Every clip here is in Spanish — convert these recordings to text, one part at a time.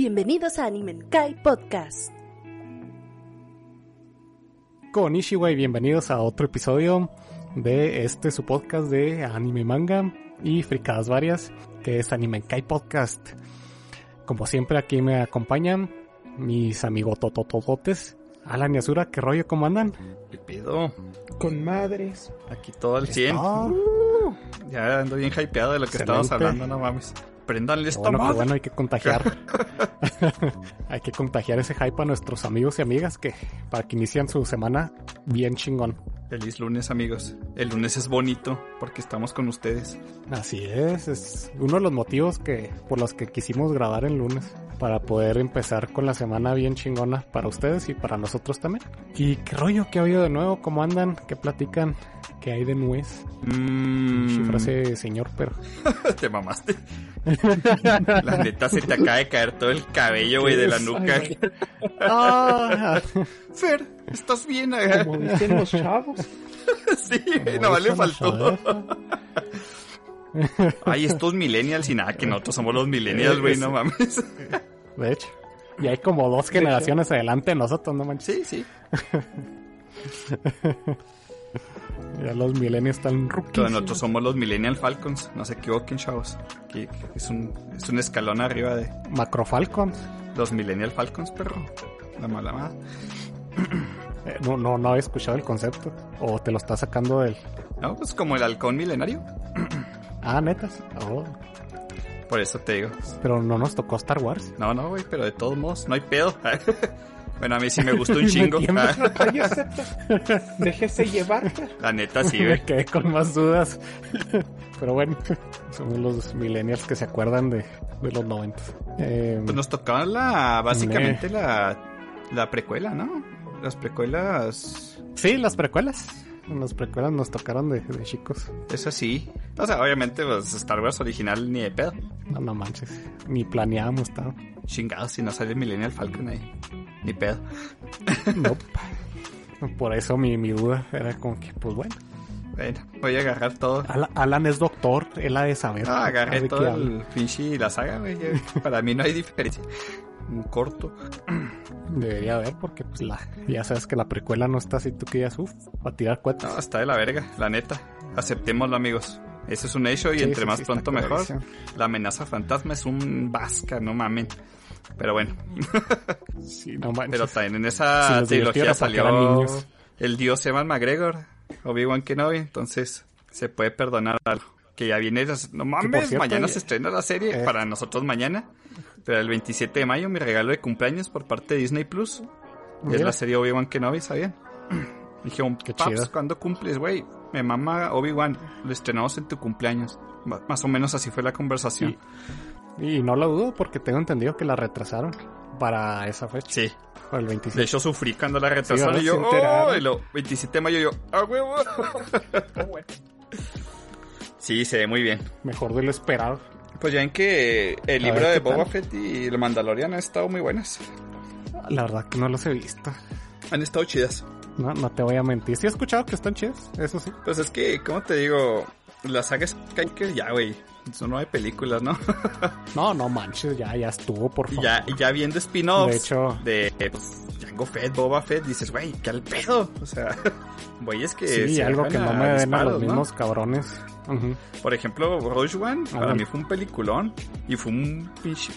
Bienvenidos a Animenkai Podcast. Konnichiwa y bienvenidos a otro episodio de este su podcast de anime manga y fricadas varias, que es Animenkai Podcast. Como siempre aquí me acompañan mis amigos tototototes. Alan y Azura, ¿qué rollo? ¿Cómo andan? ¿Qué pedo? Con madres. Aquí todo al 100. Ah, Ya ando bien hypeado de lo que Excelente. estábamos hablando, no mames. Prendanle esta bueno, madre. bueno, hay que contagiar. hay que contagiar ese hype a nuestros amigos y amigas que para que inician su semana bien chingón. Feliz lunes, amigos. El lunes es bonito porque estamos con ustedes. Así es, es uno de los motivos que por los que quisimos grabar el lunes para poder empezar con la semana bien chingona para ustedes y para nosotros también. ¿Y qué rollo? ¿Qué ha habido de nuevo? ¿Cómo andan? ¿Qué platican? ¿Qué hay de nuez? Mmm. frase señor, pero Te mamaste. la neta se te acaba de caer todo el cabello, güey, de la nuca. Ay, Ah, Fer, ¿estás bien? Como dicen los chavos. sí, no le Vamos a faltó. Ay, estos millennials y nada, que nosotros somos los millennials, güey, no mames. De hecho. Y hay como dos generaciones adelante de nosotros, no manches. Sí, sí. Ya los milenios están rookies. Todos nosotros somos los Millennial Falcons, no se equivoquen, chavos. Que, es, un, es un escalón arriba de Macro Falcons. los Millennial Falcons, perro. La mala madre. Eh, no, no, no había escuchado el concepto. O te lo estás sacando del. No, pues como el halcón milenario. Ah, netas. Oh, Por eso te digo. pero no nos tocó Star Wars. No, no, güey, pero de todos modos, no hay pedo. bueno, a mí sí me gustó un chingo. Me Ah. Déjese llevar. La neta sí, Me güey. quedé con más dudas. Pero bueno, somos los millennials que se acuerdan de, de los 90. Eh, Pues nos tocaba la, básicamente la, la precuela, ¿no? Las precuelas, Sí, las precuelas. Las precuelas nos tocaron de, de chicos. es así. O sea, obviamente, pues Star Wars original ni de pedo. No, no manches. Ni planeábamos tal. Chingados, si no sale Millennial Falcon ahí. Ni pedo. Nope. Por eso mi, mi duda era como que, pues bueno. Bueno, voy a agarrar todo. Ala- Alan es doctor, él ha de saber. Ah, agarré todo el pinche y la saga, güey. Para mí no hay diferencia. Un corto. Debería haber, porque pues la, ya sabes que la precuela no está así, tú que ya uff, a tirar cuentas. No, está de la verga, la neta. Aceptémoslo, amigos. Ese es un hecho y Sí, entre sí, más sí, pronto mejor. La amenaza fantasma es un vasca, no mamen. Pero bueno, Sí, no pero también en esa trilogía salió niños. el dios Evan McGregor, Obi-Wan Kenobi, entonces se puede perdonar algo. Que ya viene, no mames, cierto, mañana se estrena la serie, eh. para nosotros mañana. Pero el 27 de mayo, mi regalo de cumpleaños por parte de Disney Plus. Es la serie Obi-Wan Kenobi, ¿sabían? Dije, Qué Paps, chido. ¿cuándo cumples, güey? Me mama Obi-Wan. Lo estrenamos en tu cumpleaños. Más o menos así fue la conversación. Y no lo dudo porque tengo entendido que la retrasaron para esa fecha, Sí. para el De 27. hecho, sufrí cuando la retrasaron y yo, oh, y lo 27 de mayo yo, ah, huevo. sí, se ve muy bien. Mejor de lo esperado. Pues ya ven que el libro de ¿qué Boba tal? Fett y el Mandalorian han estado muy buenas. La verdad que no los he visto. Han estado chidas. No, no te voy a mentir. Sí he escuchado que están chidos, eso sí. Pues es que, ¿cómo te digo? La saga Skywalker ya, güey. Son nueve películas, ¿no? No, no manches, ya, ya estuvo, por Y favor. ya, ya viendo spin-offs De hecho- de pues, Jango Fett, Boba Fett, dices, güey, ¿qué al pedo? O sea, güeyes que sí, se algo que no me den a los ¿no? mismos cabrones. Por ejemplo, Rogue One, Ah, para bueno. mí fue un peliculón. Y fue un pinche...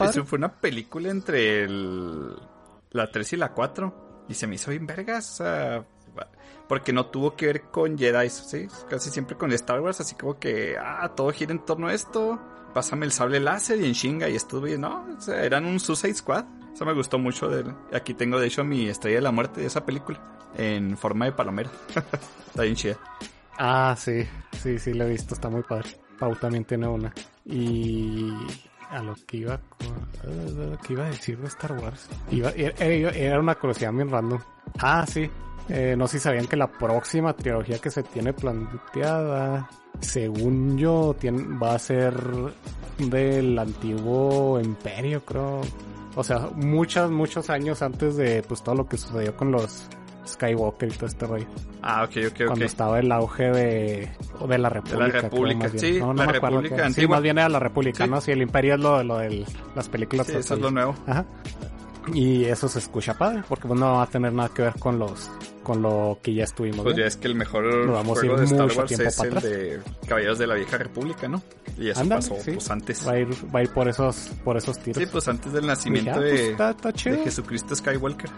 Eso fue una película entre el, la 3 y la 4. Y se me hizo bien vergas. o sea, porque no tuvo que ver con Jedi, ¿sí? Casi siempre con Star Wars, así como que, ah, todo gira en torno a esto. Pásame el sable láser y en chinga. Y estuve, no, eran un Suicide Squad. Eso me gustó mucho. De, aquí tengo, de hecho, mi estrella de la muerte de esa película. En forma de palomera. Está bien chida. Ah, sí, sí, sí, lo he visto, está muy padre. Pau también tiene una. Y a lo que iba, con- lo que iba a decir de Star Wars. Iba- era, era una curiosidad bien random. Ah, sí. Eh, no sé si sabían que la próxima trilogía que se tiene planteada, según yo, tiene, va a ser del antiguo imperio, creo. O sea, muchos, muchos años antes de pues todo lo que sucedió con los Skywalker y todo este rollo. Ah, ok, ok, ok. Cuando estaba el auge de, de la República. más bien. sí, no, no la me acuerdo República qué- Sí, antigua. más bien era la República, Sí. ¿no? Sí, el Imperio es lo, lo de las películas. Sí, eso es lo nuevo. Ajá. Y eso se escucha padre, porque pues, no va a tener nada que ver con los con lo que ya estuvimos. Pues viendo. ya es que el mejor vamos juego de Star Wars es el atrás. de Caballeros de la Vieja República, ¿no? Y eso pasó sí. pues antes. Va a ir, va a ir por esos, por esos tiros. Sí, pues antes del nacimiento pues, de, está, está chido. de Jesucristo Skywalker.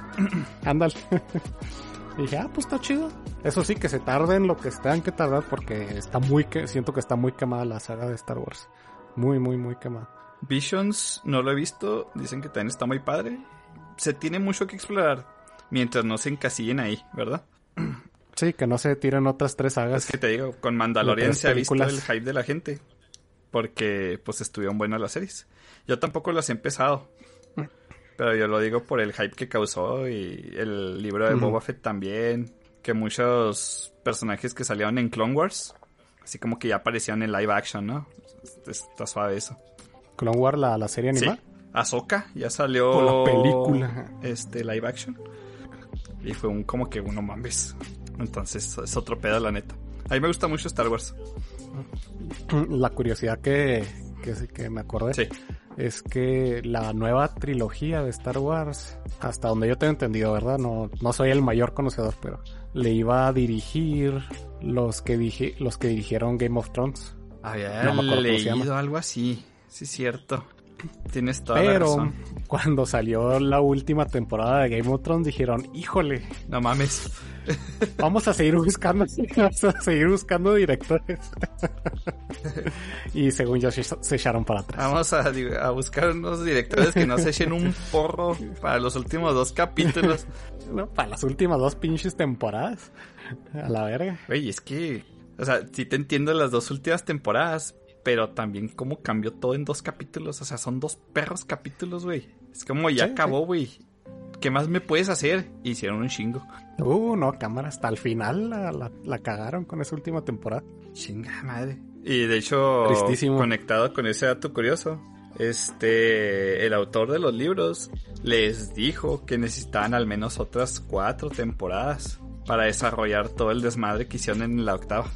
Ándale. Dije, ah, pues está chido. Eso sí, que se tarden lo que tengan que tardar porque está muy, que siento que está muy quemada la saga de Star Wars. Muy, muy, muy quemada. Visions no lo he visto, dicen que también está muy padre. Se tiene mucho que explorar mientras no se encasillen ahí, ¿verdad? Sí, que no se tiren otras tres sagas. Es que te digo, con Mandalorian se ha visto el hype de la gente. Porque pues estuvieron buenas las series. Yo tampoco las he empezado. Pero yo lo digo por el hype que causó y el libro de. Boba Fett también. Que muchos personajes que salieron en Clone Wars, así como que ya aparecían en live action, ¿no? Está suave eso. Clone Wars, la, la serie Sí. animada. Ahsoka ya salió. O la película. Este, live action. Y fue un como que uno mames. Entonces es otro pedo, la neta. A mí me gusta mucho Star Wars. La curiosidad que, que, sí que me acordé Sí. es que la nueva trilogía de Star Wars, hasta donde yo tengo entendido, ¿verdad? No, no soy el mayor conocedor, pero le iba a dirigir los que, dije, los que dirigieron Game of Thrones. Había No me acuerdo cómo se llama. leído algo así. Sí, cierto. Tienes toda la Pero razón. cuando salió la última temporada de Game of Thrones dijeron, híjole, No mames. vamos a seguir buscando, vamos a seguir buscando directores. y según yo se, echaron para atrás. Vamos a, a buscar unos directores que nos echen un porro para los últimos dos capítulos. No, para las últimas dos pinches temporadas. A la verga. Güey, es que, o sea, sí te entiendo las dos últimas temporadas, pero también cómo cambió todo en dos capítulos. O sea, son dos perros capítulos, güey. Es como ya Sí, acabó, güey. ¿Qué más me puedes hacer? Hicieron un chingo. Uh, no, cámara, hasta el final la, la- la cagaron con esa última temporada. Chinga madre. Y de hecho, Tristísimo. conectado con ese dato curioso, este, el autor de los libros les dijo que necesitaban al menos otras cuatro temporadas para desarrollar todo el desmadre que hicieron en la octava.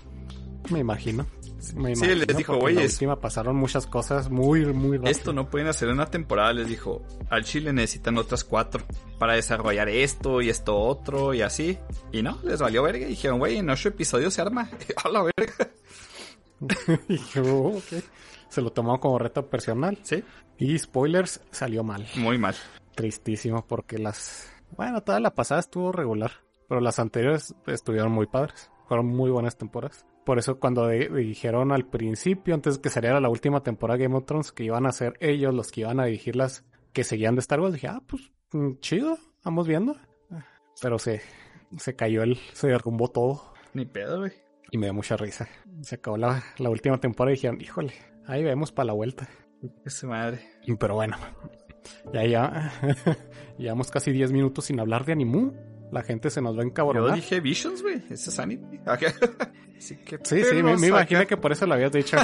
Me imagino. Me Sí, les dijo, en la pasaron muchas cosas muy, muy rápido. Esto no pueden hacer en una temporada, les dijo. Al Chile necesitan otras cuatro para desarrollar esto y esto otro y así. Y no, les valió verga. Y dijeron, güey, en ocho episodios se arma. A la verga. Y yo, "Oh, ok". Se lo tomó como reto personal. Sí, Y spoilers, salió mal. muy mal. Tristísimo porque las... Bueno, toda la pasada estuvo regular. Pero las anteriores estuvieron muy padres. Fueron muy buenas temporadas. Por eso cuando de- dijeron al principio, antes de que saliera la última temporada de Game of Thrones, que iban a ser ellos los que iban a dirigir las que seguían de Star Wars, dije, ah, pues mm, chido, vamos viendo. Pero se, se cayó el, se derrumbó todo. Ni pedo, güey. Y me dio mucha risa. Se acabó la, la última temporada y dijeron, híjole, ahí vemos para la vuelta. Esa madre. Pero bueno, ya, ya, llevamos casi 10 minutos sin hablar de Animu. La gente se nos va a Yo encabronar. dije Visions, güey. Ese es anime. Acá. Así que Sí, sí, me, imaginé que por eso lo habías dicho.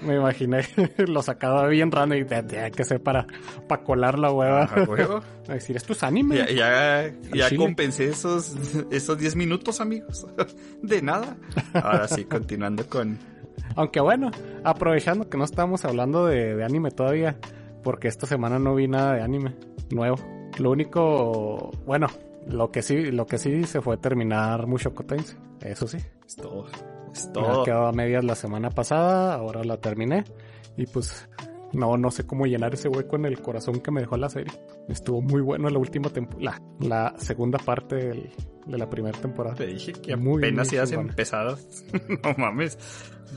me imaginé, lo sacaba bien random y de, de- que sé para, para colar la hueva. Ajá, huevo. A decir, esto es anime. Ya, ya, ya compensé esos, esos 10 minutos, amigos. De nada. Ahora sí, continuando con. Aunque bueno, aprovechando que no estamos hablando de, de anime todavía, porque esta semana no vi nada de anime nuevo. Lo único, bueno, lo que sí, lo que sí se fue terminar Mushoku Tensei, eso sí. Es todo. Es Me todo. quedado a medias la semana pasada, ahora la terminé y pues no, no sé cómo llenar ese hueco en el corazón que me dejó la serie. Estuvo muy bueno la última temporada, la, la segunda parte del- de la primera temporada. Te dije que Muy, apenas muy ibas empezado. no mames.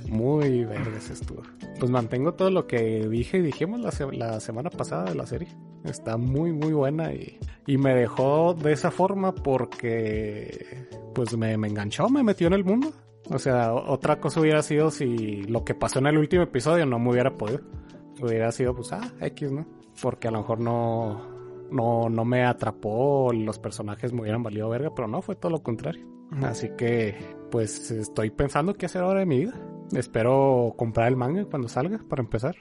Muy verdes estuvo. Pues mantengo todo lo que dije y dijimos la, se- la semana pasada de la serie. Está muy, muy buena y, y me dejó de esa forma porque pues me, me enganchó, me metió en el mundo. O sea, otra cosa hubiera sido si lo que pasó en el último episodio no me hubiera podido. Hubiera sido pues, ah, X, ¿no? Porque a lo mejor no, no, no me atrapó, los personajes me hubieran valido verga, pero no, fue todo lo contrario. Así que, pues estoy pensando qué hacer ahora de mi vida. Espero comprar el manga cuando salga, para empezar.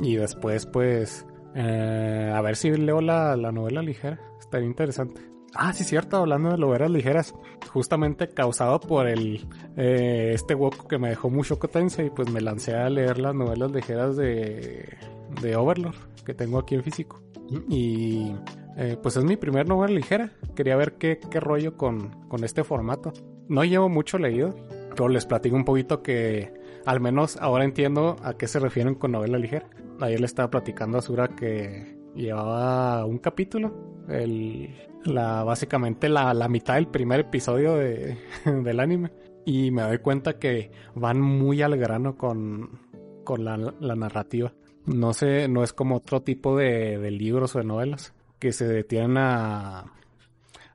Y después, pues, eh, a ver si leo la, la novela ligera. Estaría interesante. Ah, sí, cierto, hablando de novelas ligeras, justamente causado por el eh, este hueco que me dejó mucho Tensei, y pues me lancé a leer las novelas ligeras de, de Overlord que tengo aquí en físico. Y eh, pues es mi primer novela ligera. Quería ver qué, qué rollo con, con este formato. No llevo mucho leído, pero les platico un poquito que al menos ahora entiendo a qué se refieren con novela ligera. Ayer le estaba platicando a Sura que llevaba un capítulo, la, básicamente la, la mitad del primer episodio de, del anime. Y me doy cuenta que van muy al grano con, con la, la narrativa. No sé, no es como otro tipo de, de libros o de novelas que se detienen a,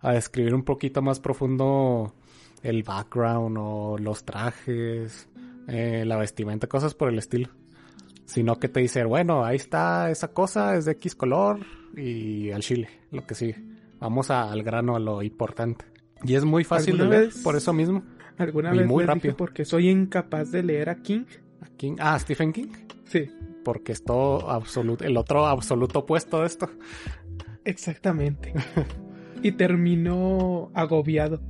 a describir un poquito más profundo el background o los trajes, eh, la vestimenta, cosas por el estilo. Sino que te dice, bueno, ahí está esa cosa, es de X color y al chile, lo que sigue. Vamos a- al grano, a lo importante. Y es muy fácil de ¿Alguna leer, por eso mismo. ¿Alguna Y vez muy les dije rápido. porque soy incapaz de leer a King? King, ah, Stephen King. Sí, Porque es todo absoluto, el otro absoluto opuesto de esto. exactamente. y terminó agobiado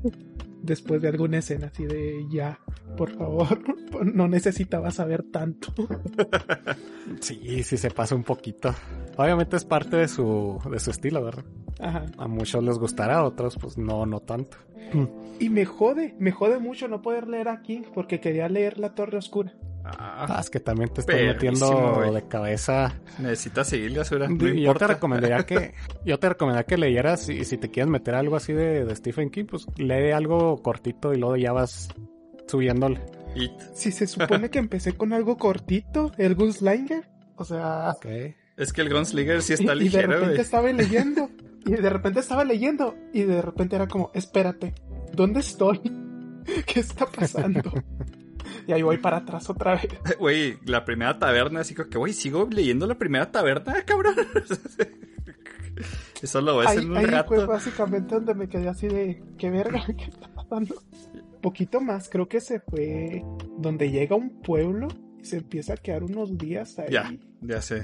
después de alguna escena así de ya, por favor, no necesitaba saber tanto. Sí, sí se pasa un poquito. Obviamente es parte de su, de su estilo, ¿verdad? Ajá. A muchos les gustará, a otros pues no, no tanto. Y me jode, me jode mucho no poder leer a King porque quería leer La Torre Oscura. Ah, Ah, es que también te estoy Perrísimo, metiendo de cabeza. necesitas seguirle a. No yo te recomendaría que, yo te recomendaría que leyeras y si te quieres meter algo así de, de Stephen King, pues lee algo cortito y luego ya vas subiéndole. It. Si se supone que empecé con algo cortito, el Gunslinger. O sea. Es que el Gunslinger sí y, está y de ligero, repente estaba leyendo. Y de repente estaba leyendo. Y de repente era como, espérate, ¿dónde estoy? ¿Qué está pasando? Y ahí voy para atrás otra vez. Güey, la primera taberna, así que, güey, sigo leyendo la primera taberna, cabrón. Eso lo ves Ahí, en un ahí rato. fue básicamente donde me quedé así de, ¿qué verga? ¿Qué está pasando? Poquito más, creo que se fue donde llega un pueblo y se empieza a quedar unos días ahí. Ya, ya sé.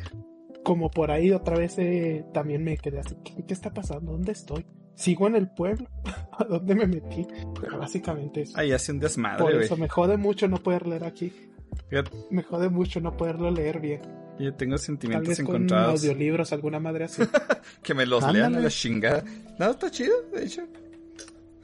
Como por ahí otra vez eh, también me quedé así, ¿qué, qué está pasando? ¿Dónde estoy? ¿Sigo en el pueblo? ¿A dónde me metí? Pero básicamente eso. Ahí hace un desmadre, por eso me jode mucho no poder leer aquí. Fíjate, Me jode mucho no poderlo leer bien. Yo tengo Tal sentimientos vez con encontrados. audiolibros, alguna madre así. Que me los Ándale. lean a la chingada. No, está chido, de hecho.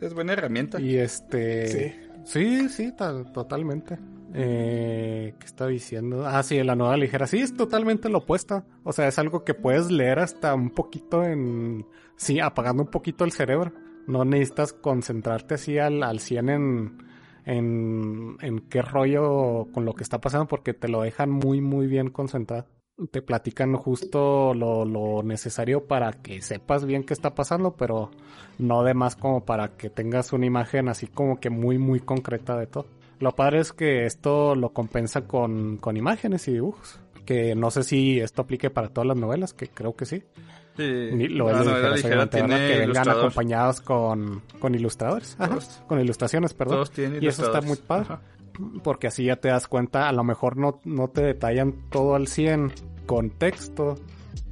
Es buena herramienta. Y este. Sí. Sí, sí, tal- totalmente. Eh, ¿Qué estaba diciendo? Ah, sí, la nueva ligera. Sí, es totalmente lo opuesto. O sea, es algo que puedes leer hasta un poquito en. Sí, apagando un poquito el cerebro. No necesitas concentrarte así al, al 100 en, en, en qué rollo con lo que está pasando porque te lo dejan muy, muy bien concentrado. Te platican justo lo, lo necesario para que sepas bien qué está pasando, pero no de más como para que tengas una imagen así como que muy, muy concreta de todo. Lo padre es que esto lo compensa con, con imágenes y dibujos. Que no sé si esto aplique para todas las novelas, que creo que sí. Sí, Lo es ligeras, ligera obviamente, ¿verdad? tiene que vengan acompañados con, con ilustradores. Ajá, con ilustraciones, perdón. Todos tienen Y eso está muy padre. Ajá. Porque así ya te das cuenta, a lo mejor no, no te detallan todo al 100 con texto,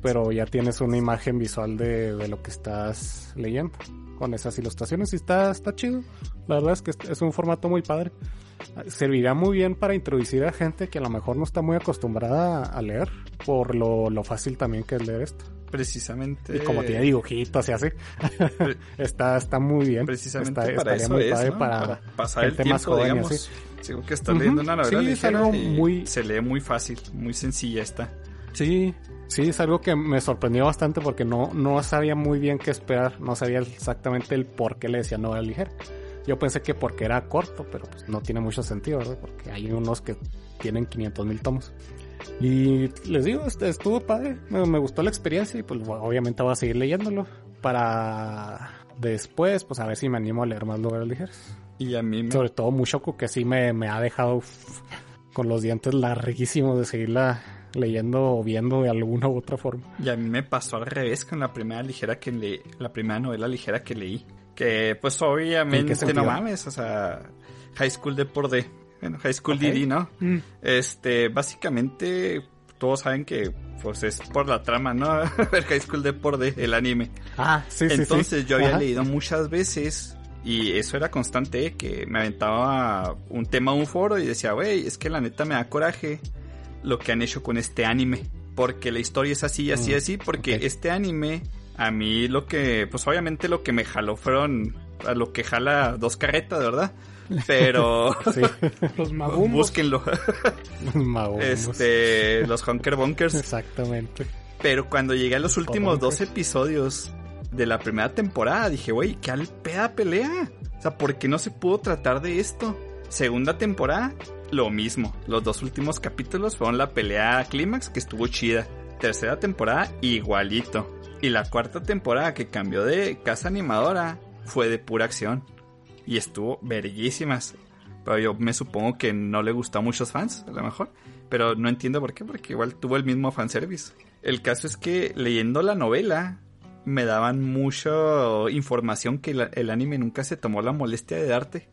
pero ya tienes una imagen visual de, de lo que estás leyendo con esas ilustraciones y está, está chido. La verdad es que es un formato muy padre. Servirá muy bien para introducir a gente que a lo mejor no está muy acostumbrada a leer, por lo, lo fácil también que es leer esto. Precisamente. Y como tiene dibujitos y así, está, está muy bien. Precisamente Está- para eso muy es, padre ¿no? para pasar el tiempo, joven digamos. así. Sigo que está leyendo una novela sí, es algo muy- se lee muy fácil, muy sencilla esta. Sí, sí, es algo que me sorprendió bastante porque no, no sabía muy bien qué esperar, no sabía exactamente el por qué le decía novela ligera. Yo pensé que porque era corto, pero pues no tiene mucho sentido, ¿verdad? Porque hay unos que tienen 500 mil tomos. Y les digo, estuvo padre, me, gustó la experiencia y pues obviamente voy a seguir leyéndolo para después, pues a ver si me animo a leer más novelas ligeras. Y a mí me... Sobre todo Mushoku que sí me, me ha dejado uf, con los dientes larguísimos de seguirla leyendo o viendo de alguna u otra forma. Y a mí me pasó al revés con la primera ligera que le... la primera novela ligera que leí. Que pues obviamente no mames, o sea, High School de por D. Bueno, High School Ok. DD, ¿no? Mm, Este, básicamente todos saben que pues es por la trama, ¿no? el High School Deport de el anime. Ah, sí, sí, sí. Entonces yo había Ajá. leído muchas veces y eso era constante, ¿eh? que me aventaba un tema a un foro y decía, güey, es que la neta me da coraje lo que han hecho con este anime. Porque la historia es así, así, Mm, así, porque este anime, a mí lo que, pues obviamente lo que me jaló fueron a lo que jala dos carretas, ¿verdad? Pero Sí, Los magumbos. búsquenlo. Magumbos. Este, los Honker Bunkers. Exactamente. Pero cuando llegué a los últimos dos episodios de la primera temporada, dije, güey, qué al peda pelea. O sea, ¿por qué no se pudo tratar de esto? Segunda temporada, lo mismo. Los dos últimos capítulos fueron la pelea clímax, que estuvo chida. Tercera temporada, igualito. Y la cuarta temporada, que cambió de casa animadora, fue de pura acción. Y estuvo verguísimas. Pero yo me supongo que no le gustó a muchos fans, a lo mejor. Pero no entiendo por qué, porque igual tuvo el mismo fanservice. El caso es que leyendo la novela me daban mucha información que la- el anime nunca se tomó la molestia de darte.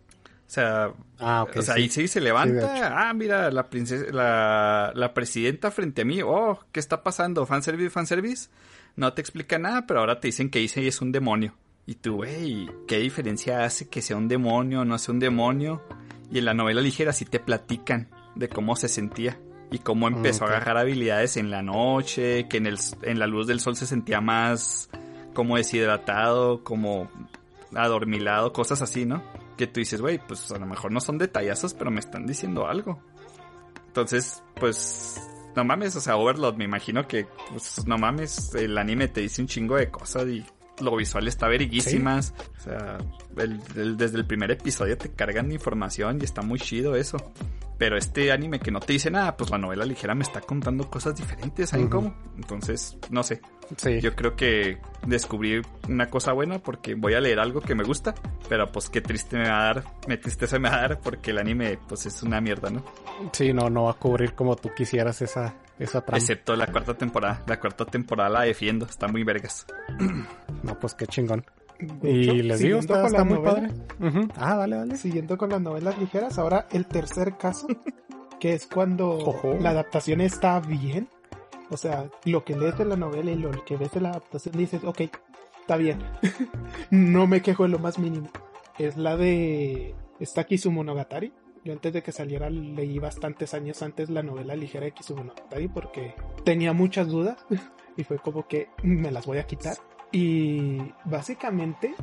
O sea, Ah, ok. o sea, sí. ahí sí se levanta. ah, mira, la princesa, la, la presidenta frente a mí. Oh, ¿qué está pasando? ¿Fanservice, fanservice? No te explica nada, pero ahora te dicen que Issei es un demonio. Y tú, güey, ¿qué diferencia hace que sea un demonio o no sea un demonio? Y en la novela ligera sí te platican de cómo se sentía. Y cómo empezó a agarrar habilidades en la noche, que en, el, en la luz del sol se sentía más como deshidratado, como adormilado, cosas así, ¿no? Que tú dices, güey, pues a lo mejor no son detallazos, pero me están diciendo algo. Entonces, pues, no mames, o sea, Overlord, me imagino que, pues, no mames, el anime te dice un chingo de cosas y lo visual está veriguísimas. O sea, el- el- desde el primer episodio te cargan información y está muy chido eso. Pero este anime que no te dice nada, pues la novela ligera me está contando cosas diferentes, ¿saben Ujú. cómo? Entonces, no sé. Sí. Yo creo que descubrí una cosa buena porque voy a leer algo que me gusta, pero pues qué triste me va a dar, me tristeza me va a dar porque el anime pues es una mierda, ¿no? Sí, no, no va a cubrir como tú quisieras esa, esa trama. Excepto la cuarta temporada, la cuarta temporada la defiendo, está muy vergas. No, pues qué chingón. De Y hecho, les digo, está, está muy novela, padre. Ah, dale, dale. Siguiendo con las novelas ligeras, ahora el tercer caso, que es cuando Ojo. la adaptación está bien. O sea, lo que lees de la novela y lo que ves de la adaptación dices, ok, está bien. no me quejo en lo más mínimo. Es la de está Kizumonogatari. Yo antes de que saliera leí bastantes años antes la novela ligera de Kizumonogatari porque tenía muchas dudas y fue como que me las voy a quitar. Y básicamente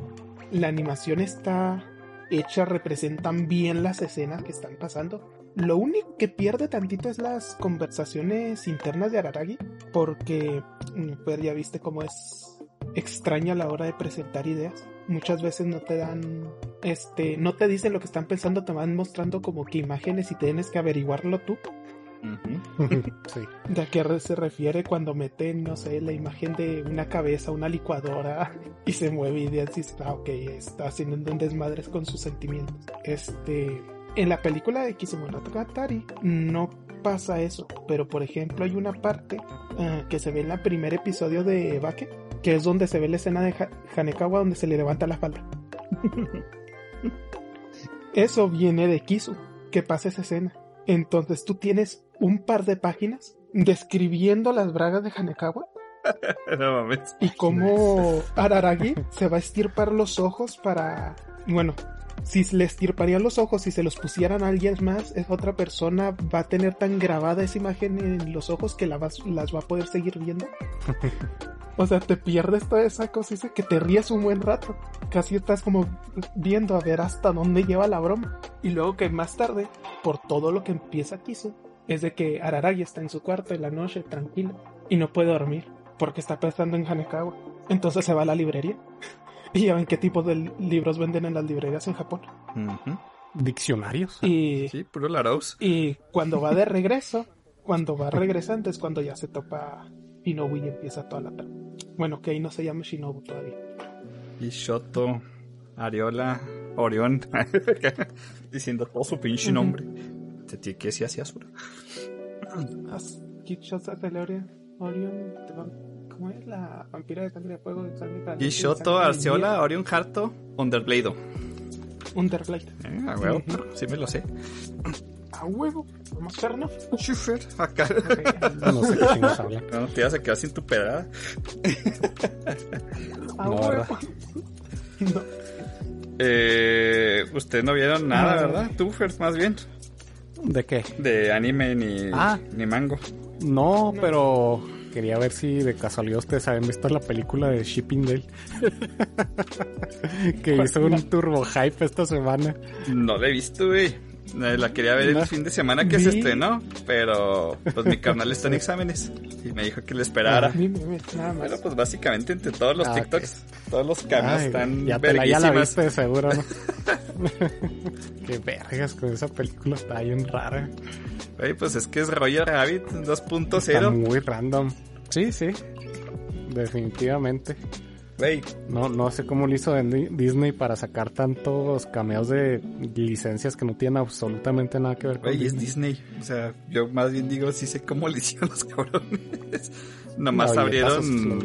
la animación está hecha, representan bien las escenas que están pasando. Lo único que pierde tantito es las conversaciones internas de Araragi, porque mm, pues ya viste cómo es extraña a la hora de presentar ideas. Muchas veces no te dan, este, no te dicen lo que están pensando, te van mostrando como que imágenes y tienes que averiguarlo tú. sí. ¿De a qué se refiere cuando meten, no sé, la imagen de una cabeza, una licuadora y se mueve y dices, ah, ok, está haciendo un desmadres con sus sentimientos? Este, en la película de Kizumonogatari no pasa eso, pero por ejemplo hay una parte ah, que se ve en el primer episodio de Bake, que es donde se ve la escena de Ha- Hanekawa donde se le levanta la falda. Eso viene de Kisu, que pasa esa escena. Entonces tú tienes un par de páginas describiendo las bragas de Hanekawa no mames. y cómo Araragi se va a estirpar los ojos para... Bueno, si le estirparían los ojos y se los pusieran a alguien más, es otra persona va a tener tan grabada esa imagen en los ojos que la las va a poder seguir viendo. O sea, te pierdes toda esa dice que te ríes un buen rato. Casi estás como viendo a ver hasta dónde lleva la broma. Y luego que más tarde, por todo lo que empieza Kisu, es de que Araragi está en su cuarto en la noche tranquilo y no puede dormir porque está pensando en Hanekawa. Entonces se va a la librería. Y ya ven qué tipo de li- libros venden en las librerías en Japón. Diccionarios. Y, Sí, puro Laros. y cuando va de regreso, cuando va regresando es cuando ya se topa Shinobu y empieza toda la trama. Bueno, que ahí no se llama Shinobu todavía. Y Shoto, Ariola, Orión. Diciendo todo su pinche nombre. Se tiene que decir así Asura. Te va- ¿cómo es la vampira de sangre de fuego? De sangre caliente, Y de Shoto, sangre de Arceola, hielo? Orión Harto, Underblade. Underblade. Eh, a huevo, sí me lo sé. A huevo. ¿Vamos, Ferno? Schufer, acá. No sé qué chingos hablan. No, te ibas a quedar sin tu pedrada. Ah, No. ¿verdad? No. Eh, Ustedes no vieron nada, Ah. ¿verdad? Tú, Fer, más bien. ¿De qué? De anime ni, Ah. ni mango. No, pero quería ver si de casualidad ustedes habían visto la película de Shipping Dale. que hizo un turbo hype esta semana. No la he visto, güey. Eh, La quería ver el fin de semana que se estrenó, pero pues mi carnal está en exámenes y me dijo que le esperara. Nada más. Pero pues básicamente entre todos los Ah, TikToks, todos los cameos Ay, están ya, te la, ya la viste, seguro, ¿no? Qué vergas con esa película, está bien rara. Güey, pues es que es Roger Rabbit Está 2.0. muy random. Sí, sí. Definitivamente. Güey, No, no sé cómo lo hizo Di- Disney para sacar tantos cameos de licencias que no tienen absolutamente nada que ver con güey, es Disney. Disney. O sea, yo más bien digo, sí sé cómo le hicieron los cabrones. Nomás No, abrieron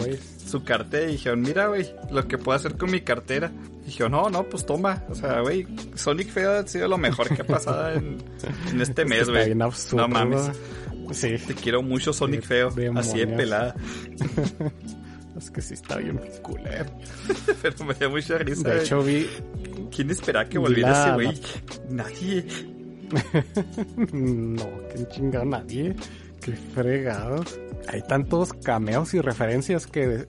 su cartera y dijeron, mira, güey, lo que puedo hacer con mi cartera. Y dijeron, no, no, pues toma. O sea, güey, Sonic Feo ha sido lo mejor que ha pasado en, en este mes, güey. No mames. Sí, Te quiero mucho, Sonic Feo. Así de pelada. es que sí está bien culero. Pero me dio mucha risa. De güey. hecho, vi. ¿Quién esperaba que vi volviera ese güey? Nadie. No, que chingado nadie. Qué fregados. Hay tantos cameos y referencias que de-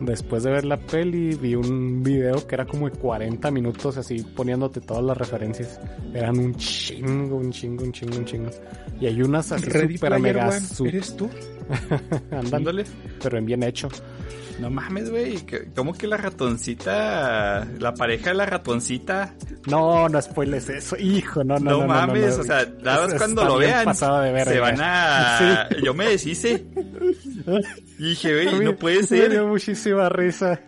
después de ver la peli vi un video que era como de 40 minutos así poniéndote todas las referencias. Eran un chingo, un chingo, un chingo, un chingo. Y hay unas así super mega One, ¿eres tú? Ándale. pero en bien hecho. No mames, güey. ¿Cómo que la ratoncita, la pareja de la ratoncita? No, no spoiles eso, hijo, no, no, No, mames, no, o sea, nada más cuando lo vean, se van a... Sí. Yo me deshice. Y dije, güey, no puede Me ser. dio muchísima risa.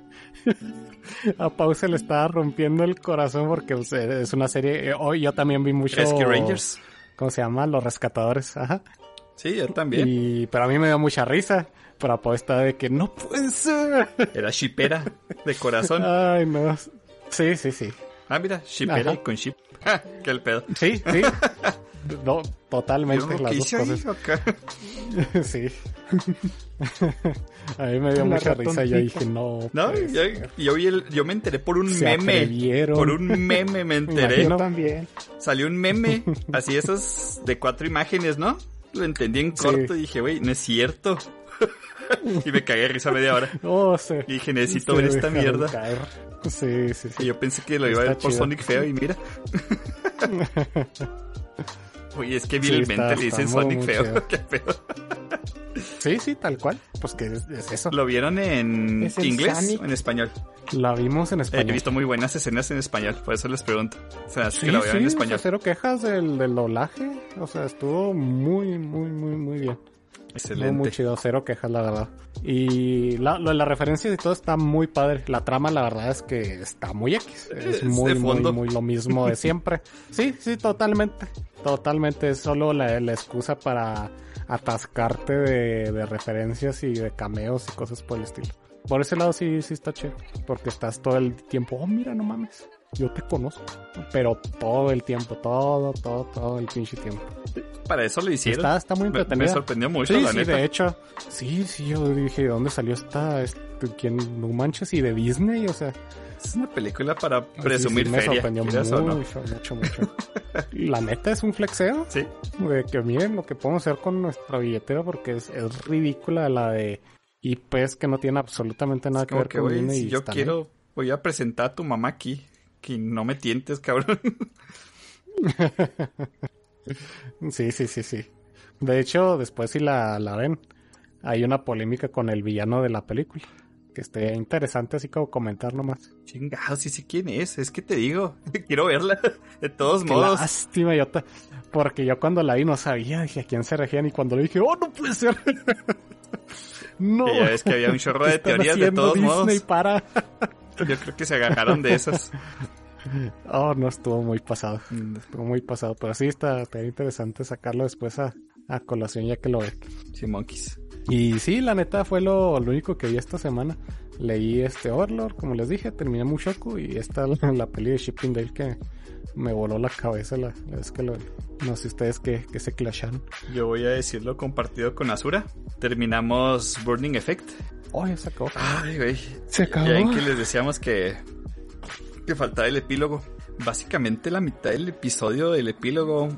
A Pau se le estaba rompiendo el corazón porque pues, es una serie. eh, Hoy yo también vi mucho. Rescue Rangers. ¿Cómo se llama? Los rescatadores. Ajá. Sí, yo también. Y, pero a mí me dio mucha risa. Pero a Pau estaba de que no puede ser. Era shipera de corazón. Ay, no. Sí, sí, sí. Ah, mira, shipera Ajá. y con ship. ¿Qué el pedo? Sí, sí. No, totalmente ¿Qué las dos cosas. Acá. Sí. a mí me dio La mucha risa. Yo ratoncita. dije, no. No, pues, yo, yo, vi el- yo me enteré por un Se meme. atrevieron. Por un meme me enteré. Yo No. también. Salió un meme, así esos de cuatro imágenes, ¿no? Lo entendí en Sí. corto y dije, güey, no es cierto. y me cagué de risa media hora. Oh, sí. Y dije, necesito ver esta mierda. caer. Sí, sí, Y sí. yo pensé que lo iba a ver por chido. Sonic feo y mira. Oye, es que Sí, vilmente está- le dicen Sonic feo. Qué pedo. Sí, sí, tal cual. Pues que es, es eso. ¿Lo vieron en Es inglés o en español? La vimos en Eh, español. he visto muy buenas escenas en español, por eso les pregunto. O sea, Sí, que lo vieron sí, en o sea, español. cero quejas del, del doblaje. O sea, estuvo muy, muy, muy, muy bien. Estuvo muy Excelente. chido, cero quejas, la verdad. Y la, lo de las referencias y todo está muy padre. La trama, la verdad, es que está muy X. Es muy, muy, muy lo mismo de siempre. Sí, sí, totalmente. Totalmente. Es solo la, la excusa para atascarte de, de referencias y de cameos y cosas por el estilo. Por ese lado sí, sí está chido. Porque estás todo el tiempo, oh, mira, no mames. Yo te conozco. Pero todo el tiempo, todo, todo, todo el pinche tiempo. Para eso lo hicieron. Está, está muy Me- me, sorprendió mucho, Sí, la sí, neta. de hecho. Sí, sí, yo dije, ¿de dónde salió esta? este, ¿Quién? No manches, y de Disney, o sea. Es una película para presumir sí, me feria. sorprendió no. mucho, mucho, mucho. La neta es un flexeo Sí, de que miren lo que podemos hacer con nuestra billetera porque es, es ridícula la de IPs que no tiene absolutamente nada es que ver que, con Disney. si y yo quiero, voy a presentar a tu mamá aquí. Que no me tientes, cabrón. Sí, sí, sí, sí. De hecho, después si la, la ven, hay una polémica con el villano de la película. Que esté interesante así como comentar nomás. Chingados, sí sé quién es. Es que te digo, quiero verla. De todos Qué modos. lástima, yo ta- porque yo cuando la vi no sabía, dije a quién se regían y cuando le dije, oh, no puede ser. no. Ya ves que había un chorro de ¿Qué están teorías de todos Disney modos. para. Yo creo que se agarraron de esas. Oh, no, estuvo muy pasado. Estuvo muy pasado, pero sí está, está interesante sacarlo después a, a colación ya que lo ve. Sí, monkeys. Y sí, la neta fue lo, lo único que vi esta semana. leí este Overlord, como les dije, terminé Mushoku y esta la, la peli de Shipping Dale que me voló la cabeza la, la vez que lo... No sé ustedes que, que se clasharon. Yo voy a decirlo compartido con Asura. Terminamos Burning Effect. Oh, ya se acabó. Ay, güey. Se acabó. Ya ven que les decíamos que, que faltaba el epílogo. Básicamente la mitad del episodio del epílogo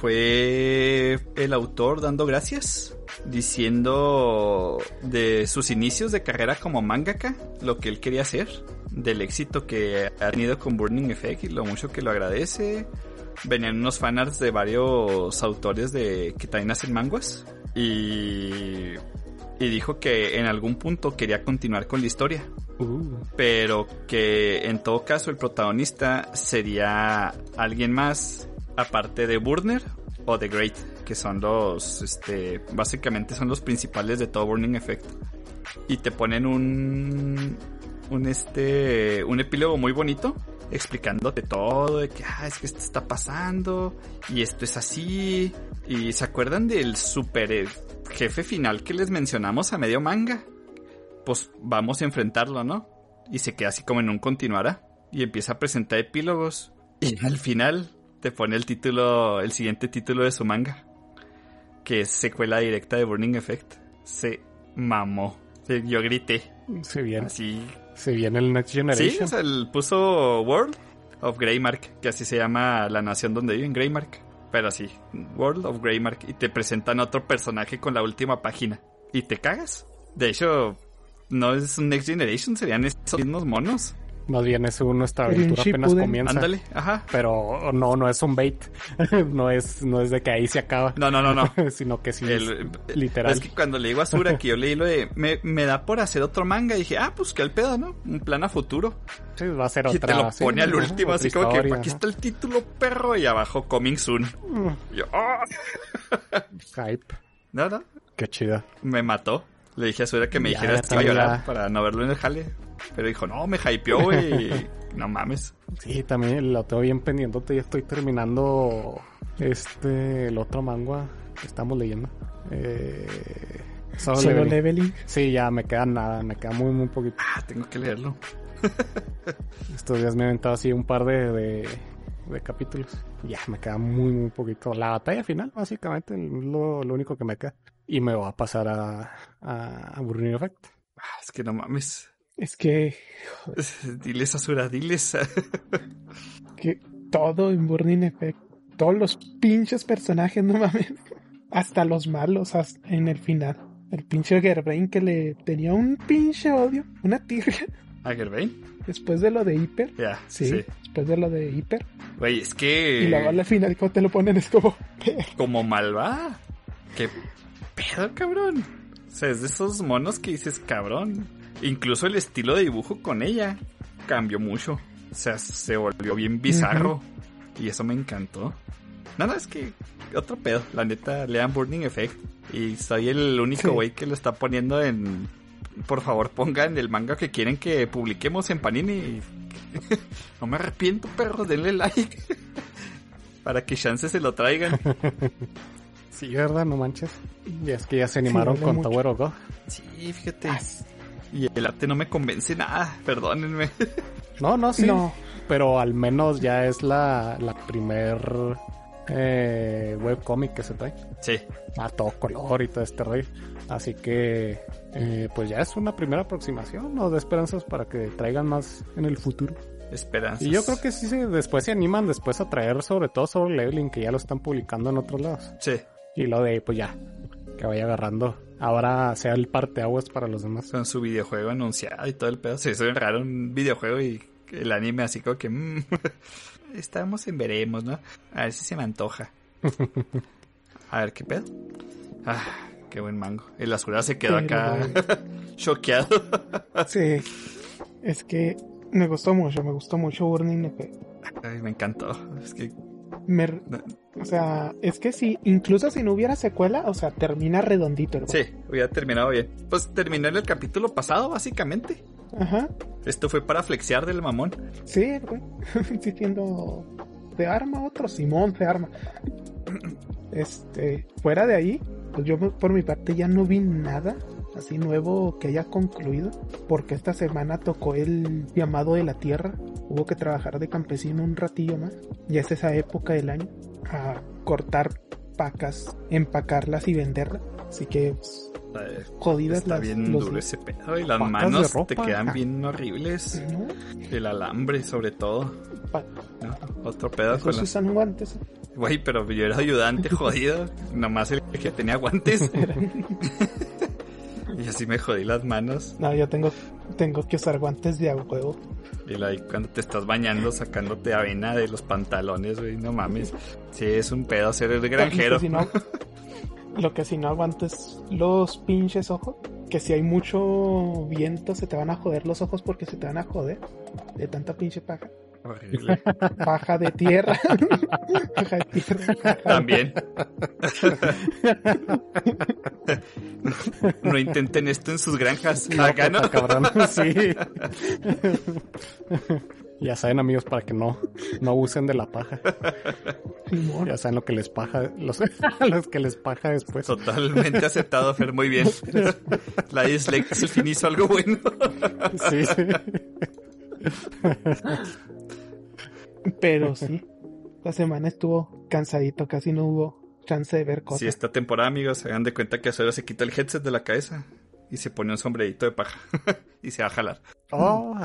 fue el autor dando gracias, diciendo de sus inicios de carrera como mangaka, lo que él quería hacer, del éxito que ha tenido con Burning Effect y lo mucho que lo agradece. Venían unos fanarts de varios autores de que también hacen manguas y y dijo que en algún punto quería continuar con la historia, Uh, pero que en todo caso el protagonista sería alguien más aparte de Burner o de Great, que son los, este, básicamente son los principales de todo Burning Effect. Y te ponen un, un este, un epílogo muy bonito explicándote todo de que ah, es que esto está pasando y esto es así y se acuerdan del super jefe final que les mencionamos a medio manga. Pues vamos a enfrentarlo no y se queda así como en un continuará. Y empieza a presentar epílogos. Y al final te pone el título el siguiente título de su manga que es secuela directa de Burning Effect. Se mamó. Yo grité. Se viene, así. Se viene el Next Sí, Generation. o sea, él puso World of Greymark, que así se llama la nación donde viven, Greymark. Pero sí, World of Greymark. Y te presentan otro personaje con la última página. Y te cagas. De hecho, no es un Next Generation, serían esos mismos monos. Más bien es uno, esta Sería un aventura apenas comienza. Ándale, ajá. Pero no, no es un bait. no es, no es de que ahí se acaba. No, no, no, no. sino que sí El- es literal. Es que cuando le digo a Sura que yo leí lo de me, me da por hacer otro manga, y dije, ah, pues que al pedo, ¿no? Un plan a futuro. Sí, va a ser y otra. te lo sí, pone al último, así como que aquí está el título perro y abajo Coming Soon. Mm, Y yo, "Ah". Hype. No, no, Qué chida. me mató. Le dije a Sura que me Ya, dijera que iba a llorar para no verlo en el jale. Pero dijo, no, me hypeó, güey. y no mames. Sí, también lo tengo bien pendiente. Ya estoy terminando este, el otro manga que estamos leyendo. Eh, Solo Solo Leveling. leveling. Sí, ya me queda nada, me queda muy, muy poquito. Ah, tengo que leerlo. Estos días me he aventado así un par de, de, de capítulos. Ya, me queda muy, muy poquito. La batalla final, básicamente, es lo, lo único que me queda. Y me voy a pasar a, a, a Burning Effect. Ah, es que no mames. Es que, Diles a Sura, diles. que todo en Burning Effect, todos los pinches personajes, no mames. Hasta los malos hasta en el final. El pinche Gerbrain que le tenía un pinche odio, una tirria. ¿A Gervain? Después de lo de Hiper. Ya, Sí, sí. después de lo de Hiper. Güey, es que... Y luego al final cuando te lo ponen es como... como malva. ¿Qué pedo, cabrón? O sea, es de esos monos que dices, cabrón. Incluso el estilo de dibujo con ella cambió mucho. O sea, se volvió bien bizarro. Y eso me encantó. No, es que otro pedo. La neta, lean Burning Effect. Y soy el único Sí. güey que lo está poniendo en... Por favor, pongan el manga que quieren que publiquemos en Panini. no me arrepiento, perros, denle like. Para que chance se lo traigan. Sí, ¿verdad? No manches. Y es que ya se animaron con mucho. Tower of God. Sí, fíjate. Ah, Y el arte no me convence nada, perdónenme. No, no, sí. No, Pero al menos ya es la, la primer eh, webcomic que se trae. Sí, A todo color y todo este rollo. Así que, eh, pues ya es una primera aproximación, ¿no? De esperanzas para que traigan más en el futuro. esperanzas. Y yo creo que sí, se- después se animan después a traer sobre todo sobre Leveling, que ya lo están publicando en otros lados. Sí, Y lo de pues ya, que vaya agarrando. Ahora sea el parteaguas para los demás. con su videojuego anunciado y todo el pedo. Se hizo raro un videojuego y el anime así como que... mm, estamos en veremos, ¿no? A ver si se me antoja. A ver qué pedo. Ah, qué buen mango. El Azura se quedó Pero- acá choqueado. sí. Es que me gustó mucho, me gustó mucho Burning Effect. Ay, me encantó. Es que... Me, sea, es que si, incluso si no hubiera secuela, o sea, termina redondito. el Sí, hubiera terminado bien. Pues terminó en el capítulo pasado, básicamente. Ajá. Esto fue para flexear del mamón. Sí, güey. sí, siendo de arma, otro Simón de arma. Este, fuera de ahí, pues yo por mi parte ya no vi nada así nuevo que haya concluido, porque esta semana tocó el llamado de la tierra, hubo que trabajar de campesino un ratillo más, ya es esa época del año, a cortar pacas, empacarlas y venderlas, así que pues, jodidas Está las bien los- duro ese pedo. Y las manos te quedan Ah. bien horribles. ¿no? El alambre, sobre todo. ¿no? Otro pedo con las... usan guantes. Güey, pero yo era ayudante jodido. Nomás el que tenía guantes. y así me jodí las manos. No, yo tengo, tengo que usar guantes de a huevo. Y cuando te estás bañando, sacándote avena de los pantalones, güey, no mames. Sí, es un pedo ser el granjero. Lo que si no, lo que si no aguantes los pinches ojos, que si hay mucho viento se te van a joder los ojos porque se te van a joder de tanta pinche paja. Horrible. Paja de tierra. paja de tierra. También. no intenten esto en sus granjas. Acá no. Cabrón, sí. ya saben, amigos, para que no, no usen de la paja. Ya saben lo que les paja, los, los que les paja después. Totalmente aceptado, Fer, muy bien. La dislexia al fin hizo algo bueno. Sí, sí. Pero sí, la semana estuvo cansadito, casi no hubo chance de ver cosas. Si esta temporada, amigos, se dan de cuenta que a Suero se quita el headset de la cabeza y se pone un sombrerito de paja y se va a jalar. Oh,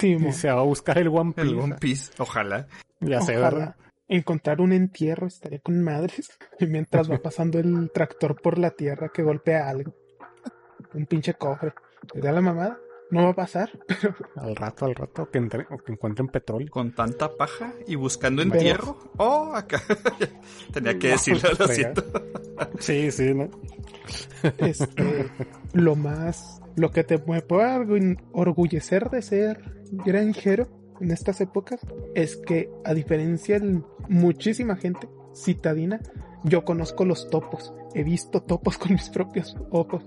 y se va a buscar el One Piece. El One Piece, ojalá. Ya sé, ¿verdad? encontrar un entierro estaría con madres. Y mientras va pasando el tractor por la tierra que golpea algo. Un pinche cofre. ¿Te da la mamada? No va a pasar. Al rato, al rato, que, entre- o que encuentren petróleo. Con tanta paja y buscando Pero- entierro. Oh, acá. Tenía que No, decirlo, lo frega. siento. Sí, sí, ¿no? Este, lo más, lo que te me puede orgu- orgullecer de ser granjero en estas épocas es que a diferencia de muchísima gente citadina, yo conozco los topos. He visto topos con mis propios ojos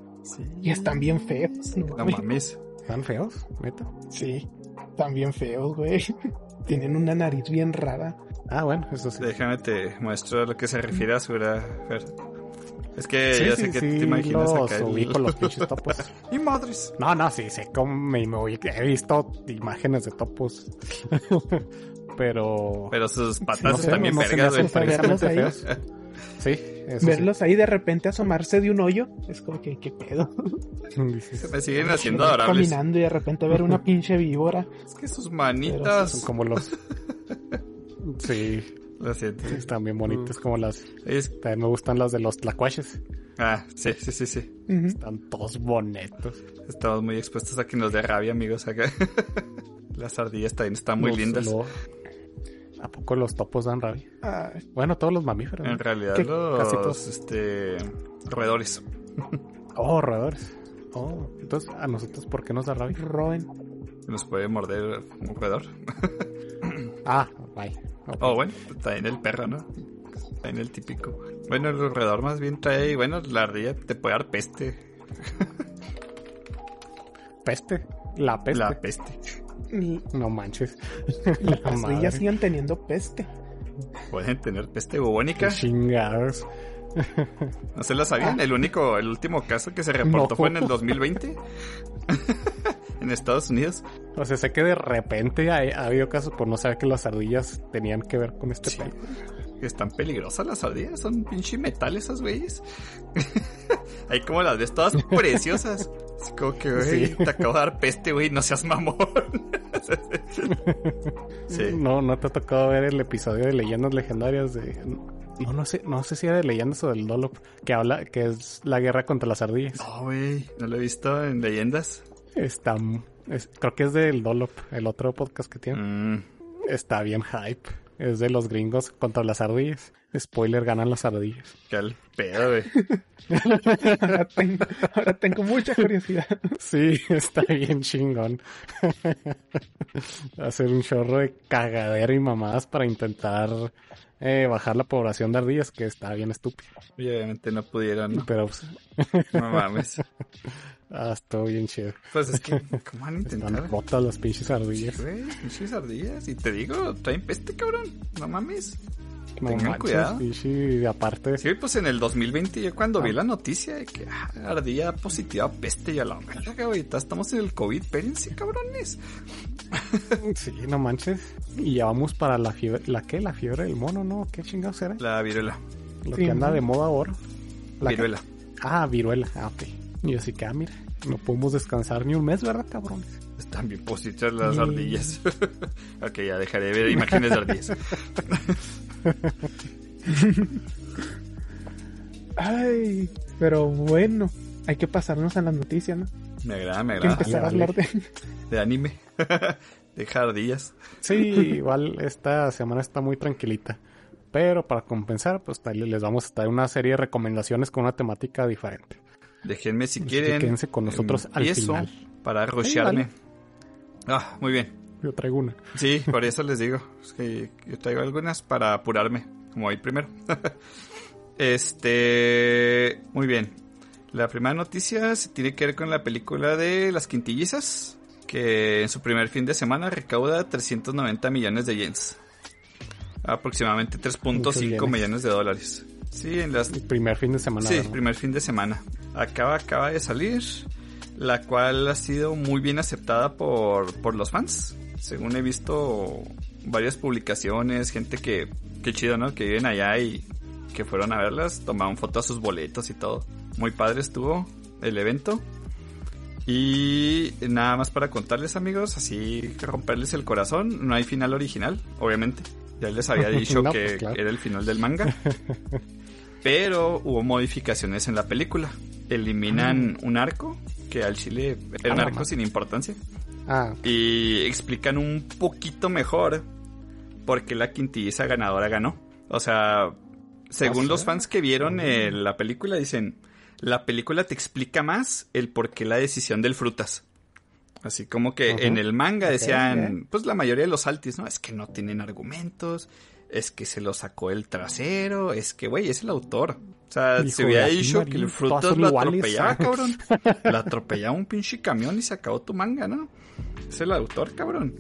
y están bien feos. No, No mames. ¿Están feos? ¿Neta? Sí, están bien feos, güey. Tienen una nariz bien rara. Ah, bueno, eso sí. Déjame te muestro a lo que se refiere a Sura, Fer. Es que Sí, ya sí, sé que sí, te imaginas los acá. el- ubico los pinches topos. ¡Y madres! No, no, sí, sé cómo me, me ubico. He visto imágenes de topos. Pero... Pero sus patas no sé, están bien no vergas, güey. Sí, eso sí. Verlos ahí de repente asomarse de un hoyo, es como que, ¿qué pedo? Dices, Me siguen haciendo adorables. Caminando y de repente ver una pinche víbora. Es que sus Son manitas. como los... Sí, Lo siento. sí, están bien bonitas como las... Es- También me gustan las de los tlacuaches. Ah, sí, sí, sí, sí. Están todos bonitos. Estamos muy expuestos a que nos dé rabia, amigos, acá. Las ardillas también están muy Los- lindas. lo- ¿A poco los topos dan rabia? Ay, Bueno, todos los mamíferos. ¿no? En realidad, ¿Qué? los Casi todos. este, roedores. Oh, roedores. Oh, entonces, ¿a nosotros por qué nos da rabia? roen. Nos puede morder un roedor. Ah, bye. Oh, bueno, también el perro, ¿no? También el típico. Bueno, el roedor más bien trae, bueno, la ardilla te puede dar peste. Peste. La peste. La peste. No manches. Las La ardillas siguen teniendo peste. Pueden tener peste bubónica. Chingados. ¿No se lo sabían? El único, el último caso que se reportó No. fue en el 2020. en Estados Unidos. O sea, sé que de repente ha, ha habido casos por no saber que las ardillas tenían que ver con este Sí. pedo. Están peligrosas las ardillas, son pinche metal esas güeyes. Ahí como las ves todas preciosas. Así como que, güey, Sí. te acabo de dar peste, güey, no seas mamón. sí. No, no te ha tocado ver el episodio de Leyendas Legendarias de... No, no sé, no sé si era de Leyendas o del Dolop, que habla, que es la guerra contra las ardillas. No, güey, no lo he visto en leyendas. Está, es- creo que es del Dolop, el otro podcast que tiene. Mm, Está bien hype. Es de los gringos contra las ardillas. Spoiler, ganan las ardillas. qué al pedo, güey. Ahora tengo, ahora tengo mucha curiosidad. Sí, está bien chingón. Hacer un chorro de cagadero y mamadas para intentar eh, bajar la población de ardillas, que está bien estúpido. Y obviamente no pudieron, ¿no? Pero pues, No mames. ah, estuvo bien chido. Pues es que, ¿cómo van a Están intentar? rotas las pinches ardillas. Güey, pinches ardillas. Y te digo, traen peste, cabrón. No mames. No Tengan manches, cuidado. y sí, aparte, Sí, pues en el 2020 yo cuando vi la noticia de que ah, ardilla positiva peste y a la verga, güey, ta- estamos en el COVID, espérense, cabrones. sí, no manches. Y ya vamos para la fiebre, ¿la qué? La fiebre del mono, ¿no? ¿Qué chingados era? La viruela, Lo Sí, que anda ¿no? de moda ahora. ¿La viruela. Ah, viruela, ah, ok. Y así que, ah, mira, no podemos descansar ni un mes, ¿verdad, cabrones? Están bien positivas las ardillas. ok, ya dejaré de ver imágenes de ardillas. Ay, pero bueno, hay que pasarnos a las noticias, ¿no? Me agrada, me Hay que agrada. empezar a hablar de... De anime. de ardillas. Sí, igual esta semana está muy tranquilita. Pero para compensar, pues les vamos a traer una serie de recomendaciones con una temática diferente. Déjenme si quieren. quédense con nosotros al final. Para rushearme. Ah, muy bien. Yo traigo una. Sí, por eso les digo. Es que yo traigo algunas para apurarme, como hoy primero. este. Muy bien. La primera noticia se tiene que ver con la película de Las Quintillizas, que en su primer fin de semana recauda 390 millones de yens. Aproximadamente Muchos 3.5 yenes. millones de dólares. Sí, en las El primer fin de semana. Sí, ¿verdad? primer fin de semana. Acaba, acaba de salir, la cual ha sido muy bien aceptada por, por los fans. Según he visto varias publicaciones, gente que, que chido, ¿no? Que viven allá y que fueron a verlas, tomaron fotos a sus boletos y todo. Muy padre estuvo el evento. Y nada más para contarles amigos, así romperles el corazón, no hay final original, obviamente. Ya les había dicho No, que pues, claro. era el final del manga. Pero hubo modificaciones en la película. Eliminan un arco, que al chile era un Ah, arco sin importancia. Ah, Y explican un poquito mejor por qué la quintilliza ganadora ganó. O sea, según ¿Ah, los fans que vieron eh, la película, dicen, la película te explica más el por qué la decisión del frutas. Así como que en el manga decían, pues la mayoría de los altis, ¿no? Es que no tienen argumentos, es que se lo sacó el trasero, es que, güey, es el autor. O sea, Hijo se hubiera dicho que el frutas lo iguales. atropellaba, cabrón. La atropellaba un pinche camión y se acabó tu manga, ¿no? Es el autor, cabrón.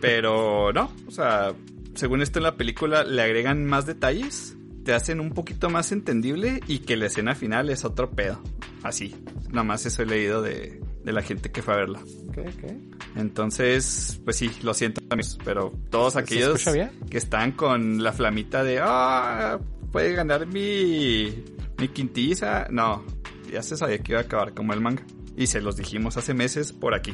Pero no, o sea, según esto en la película le agregan más detalles, te hacen un poquito más entendible y que la escena final es otro pedo. Así, nada más eso he leído de, de la gente que fue a verla. ok, ok. Entonces, pues sí, lo siento amigos, pero todos ¿Se aquellos que están con la flamita de, ah, puede ganar mi, mi quintiza, no, ya se sabía que iba a acabar como el manga. Y se los dijimos hace meses por aquí.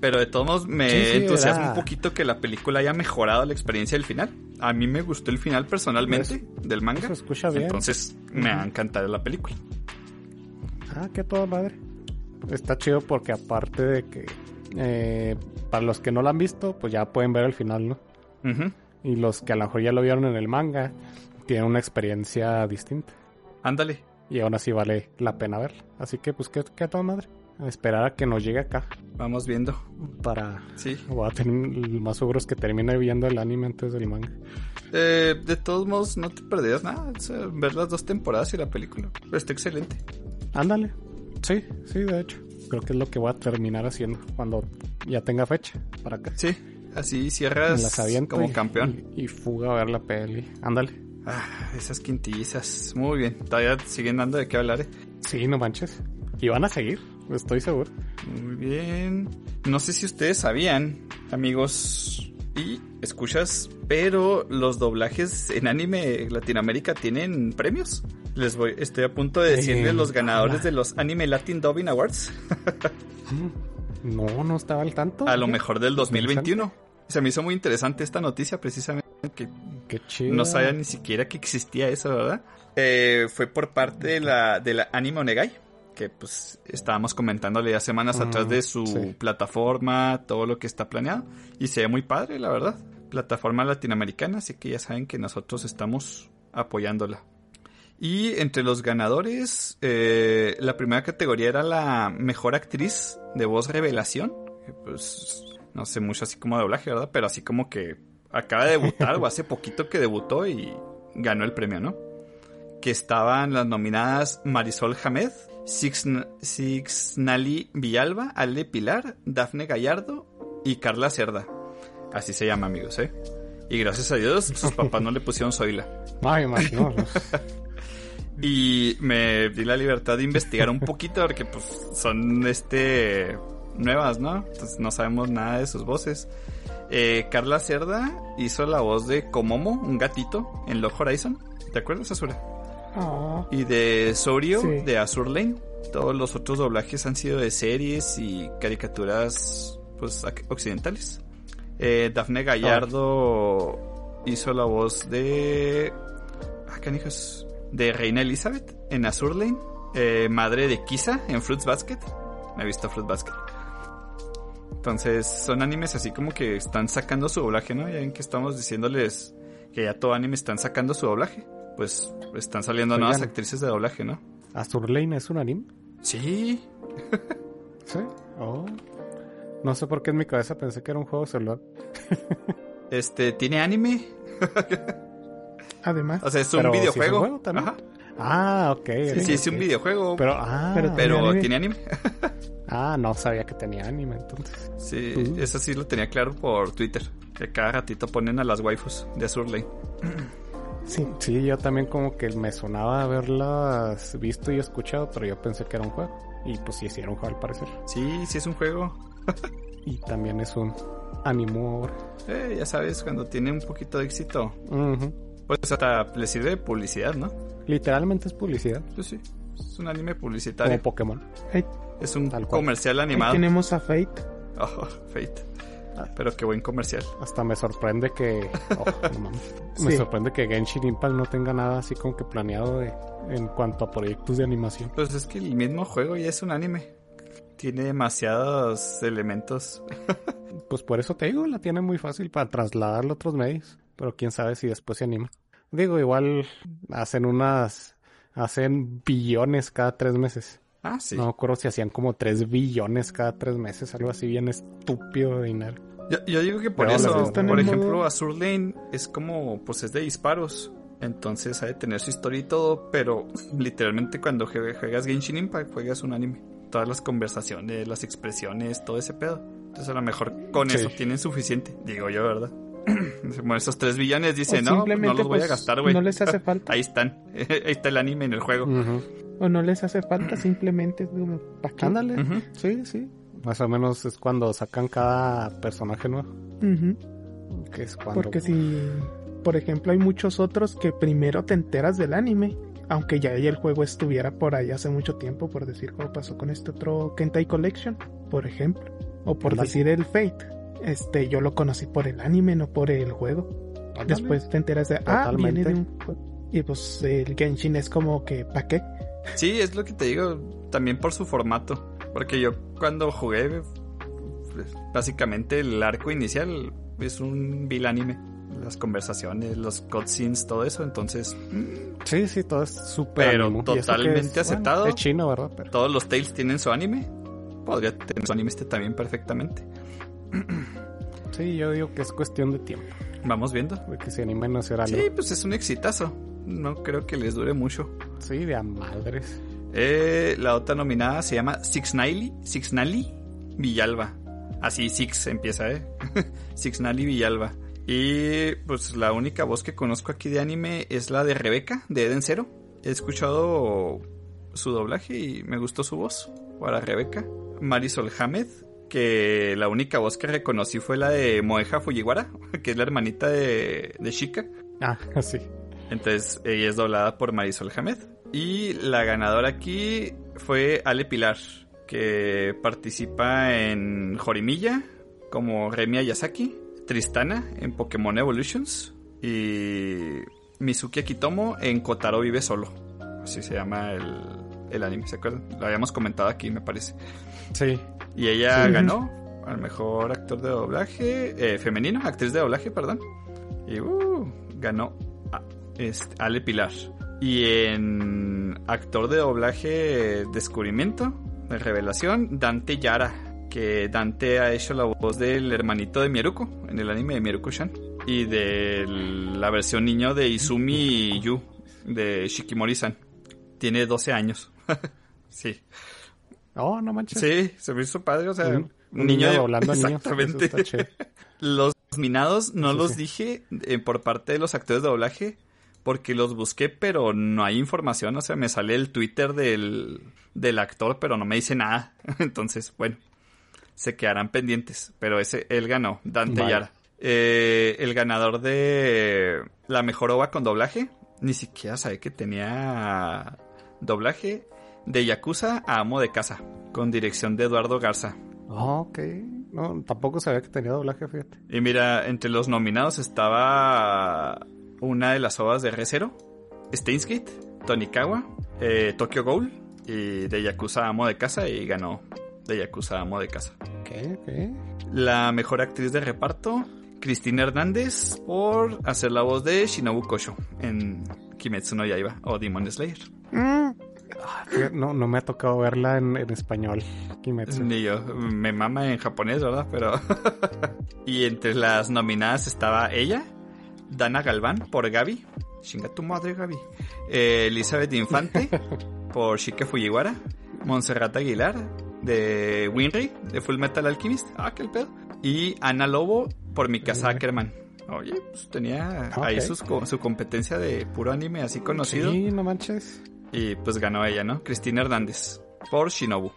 Pero de todos modos me Sí, sí, entusiasma un poquito que la película haya mejorado la experiencia del final. A mí me gustó el final personalmente del manga. Se escucha bien. Entonces me va a encantar la película. Ah, qué toda madre. Está chido porque aparte de que eh, para los que no lo han visto, pues ya pueden ver el final, ¿no? Y los que a lo mejor ya lo vieron en el manga, tienen una experiencia distinta. Ándale. Y aún así vale la pena verla. Así que pues qué, qué toda madre. A esperar a que nos llegue acá. Vamos viendo. Para... Sí. Voy a tener más seguro es que termine viendo el anime antes del manga. Eh, de todos modos, no te perderías nada. ver las dos temporadas y la película. Está excelente. Ándale. Sí, sí, de hecho. Creo que es lo que voy a terminar haciendo cuando ya tenga fecha para acá. Sí, así cierras como campeón. Y, y fuga a ver la peli. Ándale. Ah, esas quintillizas. Muy bien. Todavía siguen dando de qué hablar. eh. Sí, no manches. Y van a seguir, estoy seguro. Muy bien. No sé si ustedes sabían, amigos y escuchas, pero los doblajes en anime Latinoamérica tienen premios. Les voy, estoy a punto de decirles Eh, los ganadores hola. de los Anime Latin Dubbing Awards No, no estaba al tanto. a lo mejor del 2021. Se me hizo muy interesante esta noticia precisamente que Qué chido. no sabía ni siquiera que existía eso, ¿verdad? Eh, fue por parte de la, de la Anime Onegai, que pues estábamos comentándole ya semanas Ah, atrás de su sí. plataforma, todo lo que está planeado. Y se ve muy padre, la verdad. Plataforma latinoamericana, así que ya saben que nosotros estamos apoyándola. Y entre los ganadores, eh, la primera categoría era la mejor actriz de voz revelación. que, Pues no sé mucho así como de doblaje, ¿verdad? Pero así como que acaba de debutar o hace poquito que debutó y ganó el premio, ¿no? Que estaban las nominadas Marisol Hamed, Six- Sixnali Villalba, Ale Pilar, Dafne Gallardo y Carla Cerda. Así se llama, amigos, ¿eh? Y gracias a Dios, sus papás no le pusieron Zoila. Ay, imagino. Y me di la libertad de investigar un poquito porque pues son este nuevas, ¿no? Entonces no sabemos nada de sus voces. Eh, Carla Cerda hizo la voz de Komomo, un gatito, en Log Horizon. ¿Te acuerdas, Azura? Ah, Y de Sorio, Sí. de Azur Lane. Todos los otros doblajes han sido de series y caricaturas pues occidentales. Eh, Dafne Gallardo hizo la voz de... Ah, canijos. De Reina Elizabeth en Azur Lane. Eh, madre de Kisa en Fruits Basket. Me he visto Fruits Basket. Entonces son animes así como que están sacando su doblaje, ¿no? Ya ven que estamos diciéndoles que ya todo anime están sacando su doblaje. Pues están saliendo Oigan. nuevas actrices de doblaje, ¿no? ¿Azur Lane es un anime? Sí. Sí. Oh. No sé por qué en mi cabeza pensé que era un juego celular. Este, ¿tiene anime? además, O sea, es un Pero, ¿sí es un videojuego. juego también? Ajá. Ah, ok. Sí, ok, es un videojuego. Pero, ah, Pero- pero ¿tiene anime? ¿tiene anime? ah, no sabía que tenía anime entonces. Sí, Uh. eso sí lo tenía claro por Twitter. Que cada ratito ponen a las waifus de Azur Lane. sí. Sí, yo también como que me sonaba haberlas visto y escuchado, pero yo pensé que era un juego. Y pues sí, sí era un juego al parecer. Sí, sí es un juego. Y también es un animor. Eh, ya sabes, cuando tiene un poquito de éxito, Ujú. Pues hasta le sirve de publicidad, ¿no? Literalmente es publicidad. Pues sí, es un anime Como publicitario. Pokémon. Ahí, Es un comercial ahí animado. tenemos a Fate. Oh, Fate. Pero qué buen comercial. Hasta me sorprende que. oh, no mames. Me Sí. sorprende que Genshin Impact no tenga nada así como que planeado de, en cuanto a proyectos de animación. Pues es que el mismo juego ya es un anime. Tiene demasiados elementos. Pues por eso te digo, la tiene muy fácil para trasladarlo a otros medios. Pero quién sabe si después se anima. Digo, igual hacen unas. Hacen billones cada tres meses. Ah, sí. No me acuerdo si hacían como tres billones cada tres meses, algo así bien estúpido de dinero. Yo, yo digo que por Pero eso, por ejemplo, modo- Azur Lane es como, pues es de disparos. Entonces ha de tener su historia y todo, pero literalmente cuando jue- juegas Genshin Impact juegas un anime. Todas las conversaciones, las expresiones, todo ese pedo. Entonces a lo mejor con Sí. eso tienen suficiente, digo yo, ¿verdad? Como esos tres billones dice, O no, no los voy a pues, gastar, güey. no les hace falta. Ahí están, ahí está el anime en el juego. O no les hace falta, simplemente como, ¿para qué? Ándale. Sí, sí. Más o menos es cuando sacan cada personaje nuevo. Ujú. Que es cuando. Porque si, por ejemplo, hay muchos otros que primero te enteras del anime, aunque ya el juego estuviera por ahí hace mucho tiempo, por decir como pasó con este otro Kentai Collection, por ejemplo, o por decir el Fate. Este, yo lo conocí por el anime, no por el juego. Después te enteras de, ah, viene Totalmente. de un juego. Y pues el Genshin es como que, ¿pa' qué? Sí, es lo que te digo, también por su formato. Porque yo cuando jugué, pues, básicamente el arco inicial es un vil anime. Las conversaciones, los cutscenes, todo eso. Entonces, mm, Sí, sí, todo es súper Pero animo. Totalmente es, aceptado. Bueno, es chino, ¿verdad? Pero... todos los Tales tienen su anime. Podría tener su anime este también perfectamente. Sí, yo digo que es cuestión de tiempo. Vamos viendo. De que se animen a hacer algo. Sí, pues es un exitazo. No creo que les dure mucho. Sí, de a madres. Eh, la otra nominada se llama Six Nally, Six Nally Villalba. Así Six empieza, ¿eh? Six Nally Villalba. Y pues la única voz que conozco aquí de anime es la de Rebeca, de Eden Zero. He escuchado su doblaje y me gustó su voz para Rebeca. Marisol Hamed, que la única voz que reconocí fue la de Moeja Fujiwara, que es la hermanita de, de Shika. Ah, sí. Entonces ella es doblada por Marisol Hamed. Y la ganadora aquí fue Ale Pilar, que participa en Jorimilla como Remia Yasaki, Tristana en Pokémon Evolutions y Mizuki Akitomo en Kotaro Vive Solo. Así se llama el, el anime, ¿se acuerdan? Lo habíamos comentado aquí, me parece. Sí. Y ella Sí. ganó al mejor actor de doblaje, eh, femenino, actriz de doblaje, perdón. Y uh, ganó a- este, Ale Pilar. Y en actor de doblaje descubrimiento, de revelación, Dante Yara. Que Dante ha hecho la voz del hermanito de Mieruko en el anime de Mieruko-chan. Y de la versión niño de Izumi Yu de Shikimori-san. Tiene 12 años. sí. Oh, no manches. Sí, se me hizo padre, o sea, Un- niño niño de- doblando a niños, Exactamente. Los Nominados no Sí, los sí. dije eh, por parte de los actores de doblaje porque los busqué, pero no hay información. O sea, me sale el Twitter del, del actor, pero no me dice nada. Entonces, bueno, se quedarán pendientes. Pero ese, él ganó, Dante Vale. Yara. Eh, el ganador de la mejor ova con doblaje, ni siquiera sabía que tenía doblaje de Yakuza a Amo de Casa, con dirección de Eduardo Garza. Ah, ok. No, tampoco sabía que tenía doblaje, fíjate. Y mira, entre los nominados estaba una de las ovas de Re:Zero, Steins Gate, Tonikawa, eh, Tokyo Ghoul y de Yakuza Amo de Casa y ganó de Yakuza Amo de Casa. Ok, ok. La mejor actriz de reparto, Cristina Hernández, por hacer la voz de Shinobu Kosho en Kimetsu no Yaiba o Demon Slayer. Fíjate, No, no me ha tocado verla en, en español. Kimetsu. Ni yo, me mama en japonés, ¿verdad? Pero... y entre las nominadas estaba ella, Dana Galván por Gaby. Chinga tu madre, Gaby. Eh, Elizabeth Infante por Shike Fujiwara. Montserrat Aguilar de Winry, de Full Metal Alchemist. Ah, qué el pedo. Y Ana Lobo por Mikasa Ackerman. Oye, pues tenía ahí Ok. sus su competencia de puro anime así conocido. Sí, no manches. Y pues ganó ella, ¿no? Cristina Hernández por Shinobu.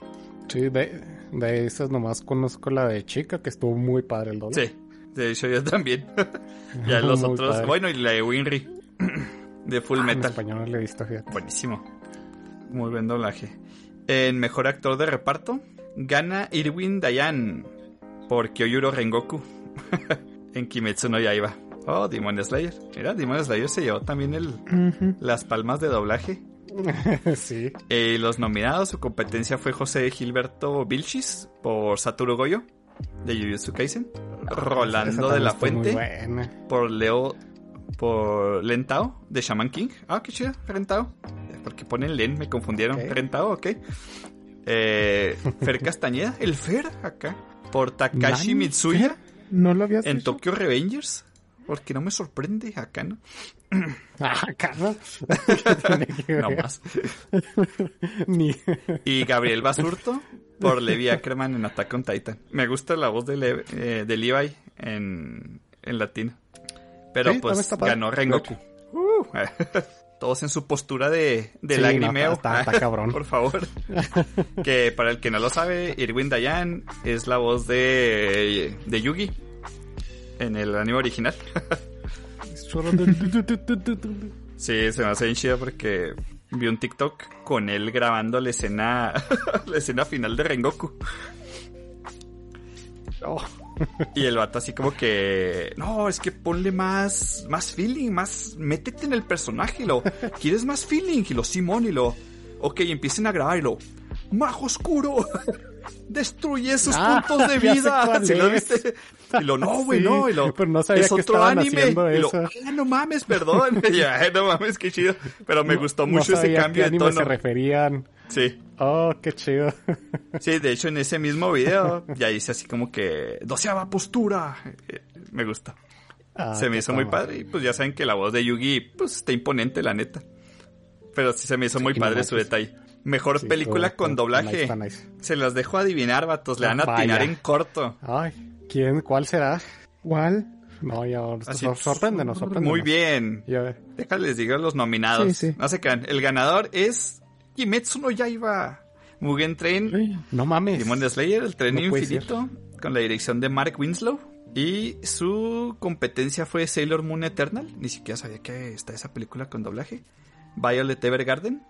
Sí, de, de esas nomás conozco la de chica, que estuvo muy padre el doblaje. Sí, de hecho yo también. ya los Muy otros. padre. Bueno, y la de Winry. de Full Ah, En Metal. español no la he visto, fíjate. Buenísimo. Muy buen doblaje. En mejor actor de reparto, gana Irwin Dayan por Kyoyuro Rengoku en Kimetsu no Yaiba. Oh, Demon Slayer. Mira, Demon Slayer se llevó también el, las palmas de doblaje. sí. Eh, los nominados, su competencia fue José Gilberto Vilchis por Satoru Goyo de Jujutsu Kaisen. Rolando de la Fuente por Leo por Lentao de Shaman King. Ah, qué chido, Rentao. Porque ponen Len, me confundieron. Ok. Rentao, ok. Eh, Fer Castañeda, el Fer acá. Por Takashi Nani, Mitsuya ¿No lo en? Tokyo Revengers. Porque no me sorprende acá, ¿no? Ah, carnal. ¿Qué tiene que ver? No más. Ni... Y Gabriel Basurto por Levi Ackerman en Attack on Titan. Me gusta la voz de, Le- eh, de Levi en, en latino. Pero Sí, pues ganó Rengoku. Uh, todos en su postura de, de Sí, lagrimeo. no, está- está cabrón. Por favor. que para el que no lo sabe, Irwin Dayan es la voz de, de Yugi en el anime original. Sí, se me hace bien chido porque vi un TikTok con él grabando la escena, la escena final de Rengoku. Oh, Y el vato así como que, no, es que ponle más, más feeling, más, métete en el personaje y lo, ¿quieres más feeling? Y lo, Simón, y lo, ok, empiecen a grabar y lo, Majo Oscuro, destruye sus Ah, puntos de ya vida. ¿Sí lo viste? Y lo, no, güey, Sí, no, y lo, pero no sabía es que otro anime. haciendo Y lo, eso. ah, no mames, perdón. Y yo, "Ay, no mames, qué chido. Pero me gustó no mucho ese sabía cambio qué de tono. se referían. Sí. Oh, qué chido. Sí, de hecho en ese mismo video ya hice así como que doceava postura. Eh, Me gusta. Ah, se me hizo muy padre. y pues ya saben que la voz de Yugi pues está imponente la neta. Pero sí se me hizo muy no padre su detalle. Mejor Sí, película estuvo- con doblaje. nice, está nice. Se las dejo adivinar, vatos. Le van a atinar en corto. Ay, ¿quién? ¿Cuál será? ¿Cuál? No, ya, Así, sor- sorpréndenos, sorpréndenos. Muy bien. Déjales digo los nominados. Sí, sí. No se crean. El ganador es Kimetsu no Yaiba. Mugen Train no mames. Demon Slayer, el tren No infinito, con la dirección de Mark Winslow. Y su competencia fue Sailor Moon Eternal. Ni siquiera sabía que está esa película con doblaje. Violet Evergarden.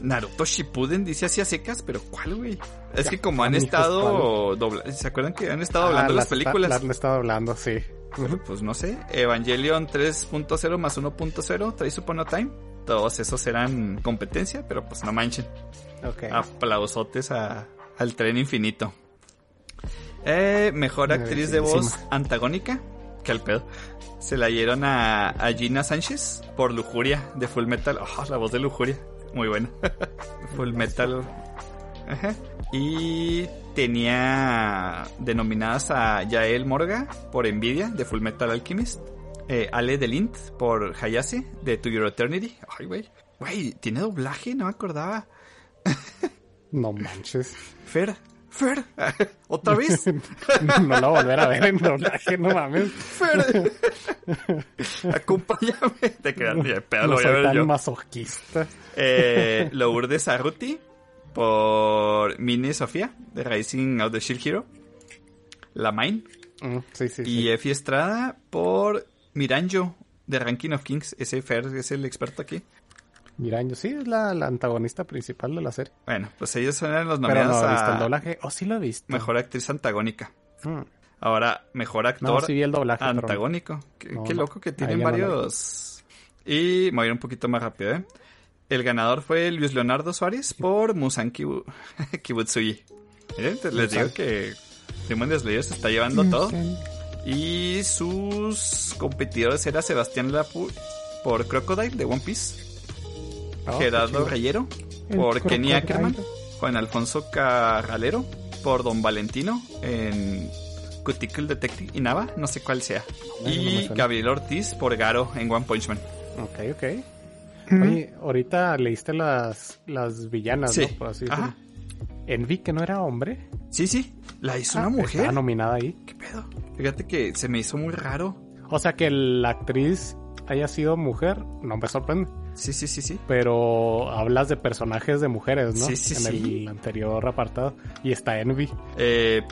Naruto Shippuden dice así a secas, pero ¿cuál, güey? Es que como han amigos, estado dobla- ¿Se acuerdan que han estado Ah, hablando las películas? Las han estado hablando, sí. Pero, Pues no sé. Evangelion 3.0 más 1.0, Trace Upon a Time. Todos esos eran competencia, pero pues no manchen. Ok. Aplausotes a- al tren infinito. Eh, mejor actriz de voz antagónica. Que al pedo. Se la dieron a, a Gina Sánchez por Lujuria de Full Metal. Oh, la voz de Lujuria. Muy buena. Full Metal. Ajá. Y tenía denominadas a Yael Morga por Envidia de Full Metal Alchemist. Eh, Ale Delint por Hayase de To Your Eternity. Ay, güey. Güey, tiene doblaje, no me acordaba. No manches. Fer, Fer, ¿otra vez? no lo voy a volver a ver en doblaje, no mames. Fer, acompáñame. Te quedas, lo No voy a soy ver tan yo. masoquista. Eh, Lourdes Arruti por Mini Sofía de Rising of the Shield Hero. La Mine. Mm, sí, sí, Y sí. Efi Estrada por Miranjo de Ranking of Kings. Ese Fer es el experto aquí. Miraño, sí, es la, la antagonista principal de la serie. Bueno, pues ellos eran los Pero no nominados el a doblaje. Oh, sí lo he visto. Mejor Actriz Antagónica. Mm. Ahora, Mejor No, Actor sí vi el doblaje. pero no. Antagónico. Qué, No, qué no. loco que tienen no varios... Y me voy a ir un poquito más rápido, ¿eh? El ganador fue Luis Leonardo Suárez por Musan Kibu- Kibutsuji. Te- les digo que Demon Slayer se está llevando todo. Y sus competidores era Sebastián Lapu por Crocodile de One Piece, Oh, qué Gerardo. Reyero por Kenny. Ackerman, Juan Alfonso Carralero por Don Valentino en Cuticle Detective Inaba, no sé cuál sea. No, Y. Gabriel Ortiz por Garo en One Punch Man. Ok, ok. Mm. Oye, ahorita leíste las, las villanas, Sí. ¿no? Por así. Ajá. Envy, que no era hombre. Sí, sí, la hizo Ah, una mujer. Estaba nominada ahí. ¿Qué pedo? Fíjate que se me hizo muy raro. O sea, que la actriz haya sido mujer, no me sorprende. Sí, sí, sí, sí. Pero hablas de personajes de mujeres, ¿no? Sí, sí, en sí. el anterior apartado. Y está Envy. Eh,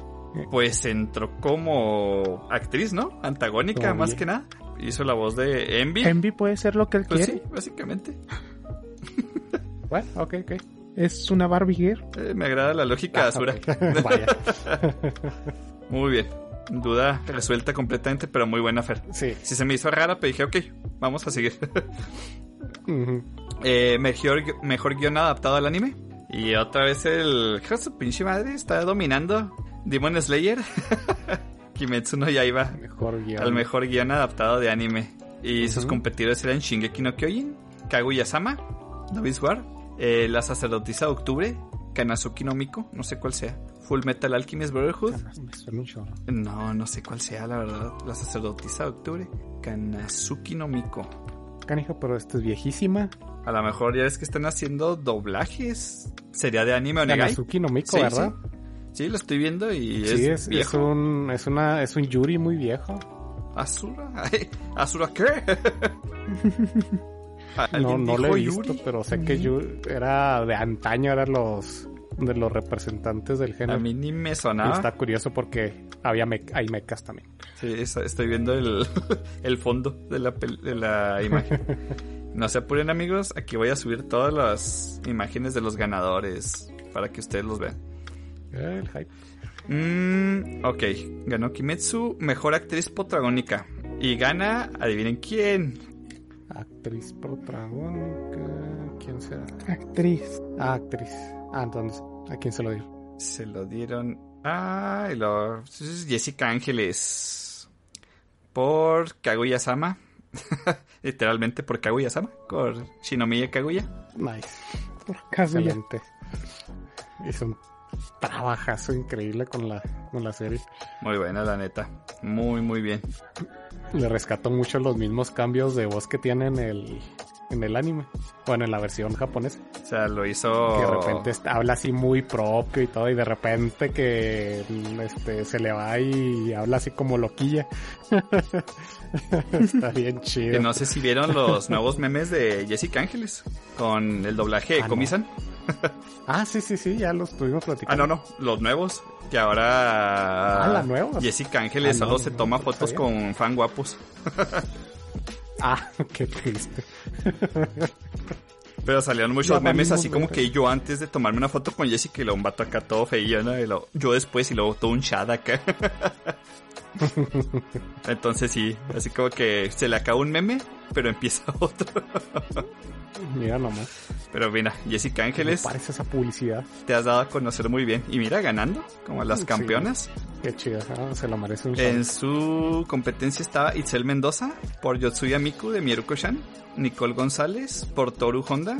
pues entró como actriz, ¿no? Antagónica, más que nada. Hizo la voz de Envy. Envy puede ser lo que él Pues quiere. sí, básicamente. Bueno, ok, ok. Es una Barbie girl. Eh, me agrada la lógica de Asura. Ok. Vaya. Muy bien. Duda resuelta completamente, pero muy buena, Fer. Sí. Si se me hizo rara, pero dije, ok, vamos a seguir. Eh, mejor, mejor guion adaptado al anime. Y otra vez el... su pinche madre está dominando Demon Slayer. Kimetsu no Yaiba. Mejor guion. Al mejor guion adaptado de anime. Y sus competidores eran Shingeki no Kyojin, Kaguya-sama, Novice War, eh, La Sacerdotisa de Octubre, Kanazuki no Miko, no sé cuál sea, Full Metal Alchemist Brotherhood. No, no sé cuál sea, la verdad. La Sacerdotisa de Octubre, Kanazuki no Miko. Canijo, pero esta es viejísima. A lo mejor ya es que están haciendo doblajes. Sería de anime. Kanazuki no Miko, Sí, ¿verdad? Sí, lo estoy viendo y Sí, es, es, es un, es, una, es un Yuri muy viejo. ¿Asura? Ay, ¿Asura qué? No, ¿Alguien no lo he visto, Yuri? pero sé que Yuri era de antaño, eran los de los representantes del A género. mí ni me Y sonaba. está curioso porque había me- hay mechas también. Sí, es- estoy viendo el, el fondo de la, pel- de la imagen. No se apuren amigos, aquí voy a subir todas las imágenes de los ganadores para que ustedes los vean. El hype. Mm, ok, ganó Kimetsu, mejor actriz protagónica. Y gana, adivinen quién. Actriz protagónica. ¿Quién será? Actriz. Ah, actriz. Ah, entonces, ¿a quién se lo dio? Se lo dieron a y lo- Jessica Ángeles por Kaguya-sama. Literalmente por Kaguya-sama, por Shinomiya Kaguya. Nice. Por Kaguya. Excelente. Hizo un trabajazo increíble con la, con la serie. Muy buena, la neta. Muy, muy bien. Le rescató mucho los mismos cambios de voz que tiene en el, en el anime. Bueno, en la versión japonesa. O sea, lo hizo. Que de repente habla así muy propio y todo. Y de repente que este, se le va y habla así como loquilla. está bien chido. Que no sé si vieron los nuevos memes de Jessica Ángeles con el doblaje de Ah, no. Komi-san. Ah, sí, sí, sí, ya lo estuvimos Ah, platicando. no, no, los nuevos. Que ahora. Ah, las nuevas. Jessica Ángeles Ah, no, solo se toma no fotos con fan guapos. Ah, qué triste. Pero salieron muchos Ya memes así como que yo antes de tomarme una foto con Jessica y luego un vato acá todo feillo, ¿no? Y luego yo después y luego todo un chat acá. Entonces sí, así como que se le acaba un meme, pero empieza otro. Mira nomás. Pero mira, Jessica ¿Qué Ángeles, parece esa publicidad? te has dado a conocer muy bien. Y mira, ganando, como las Sí. campeonas. Qué chido. ah, se lo merece un En su competencia estaba Itzel Mendoza por Yotsuya Miku de Mieruko-chan, Nicole González por Toru Honda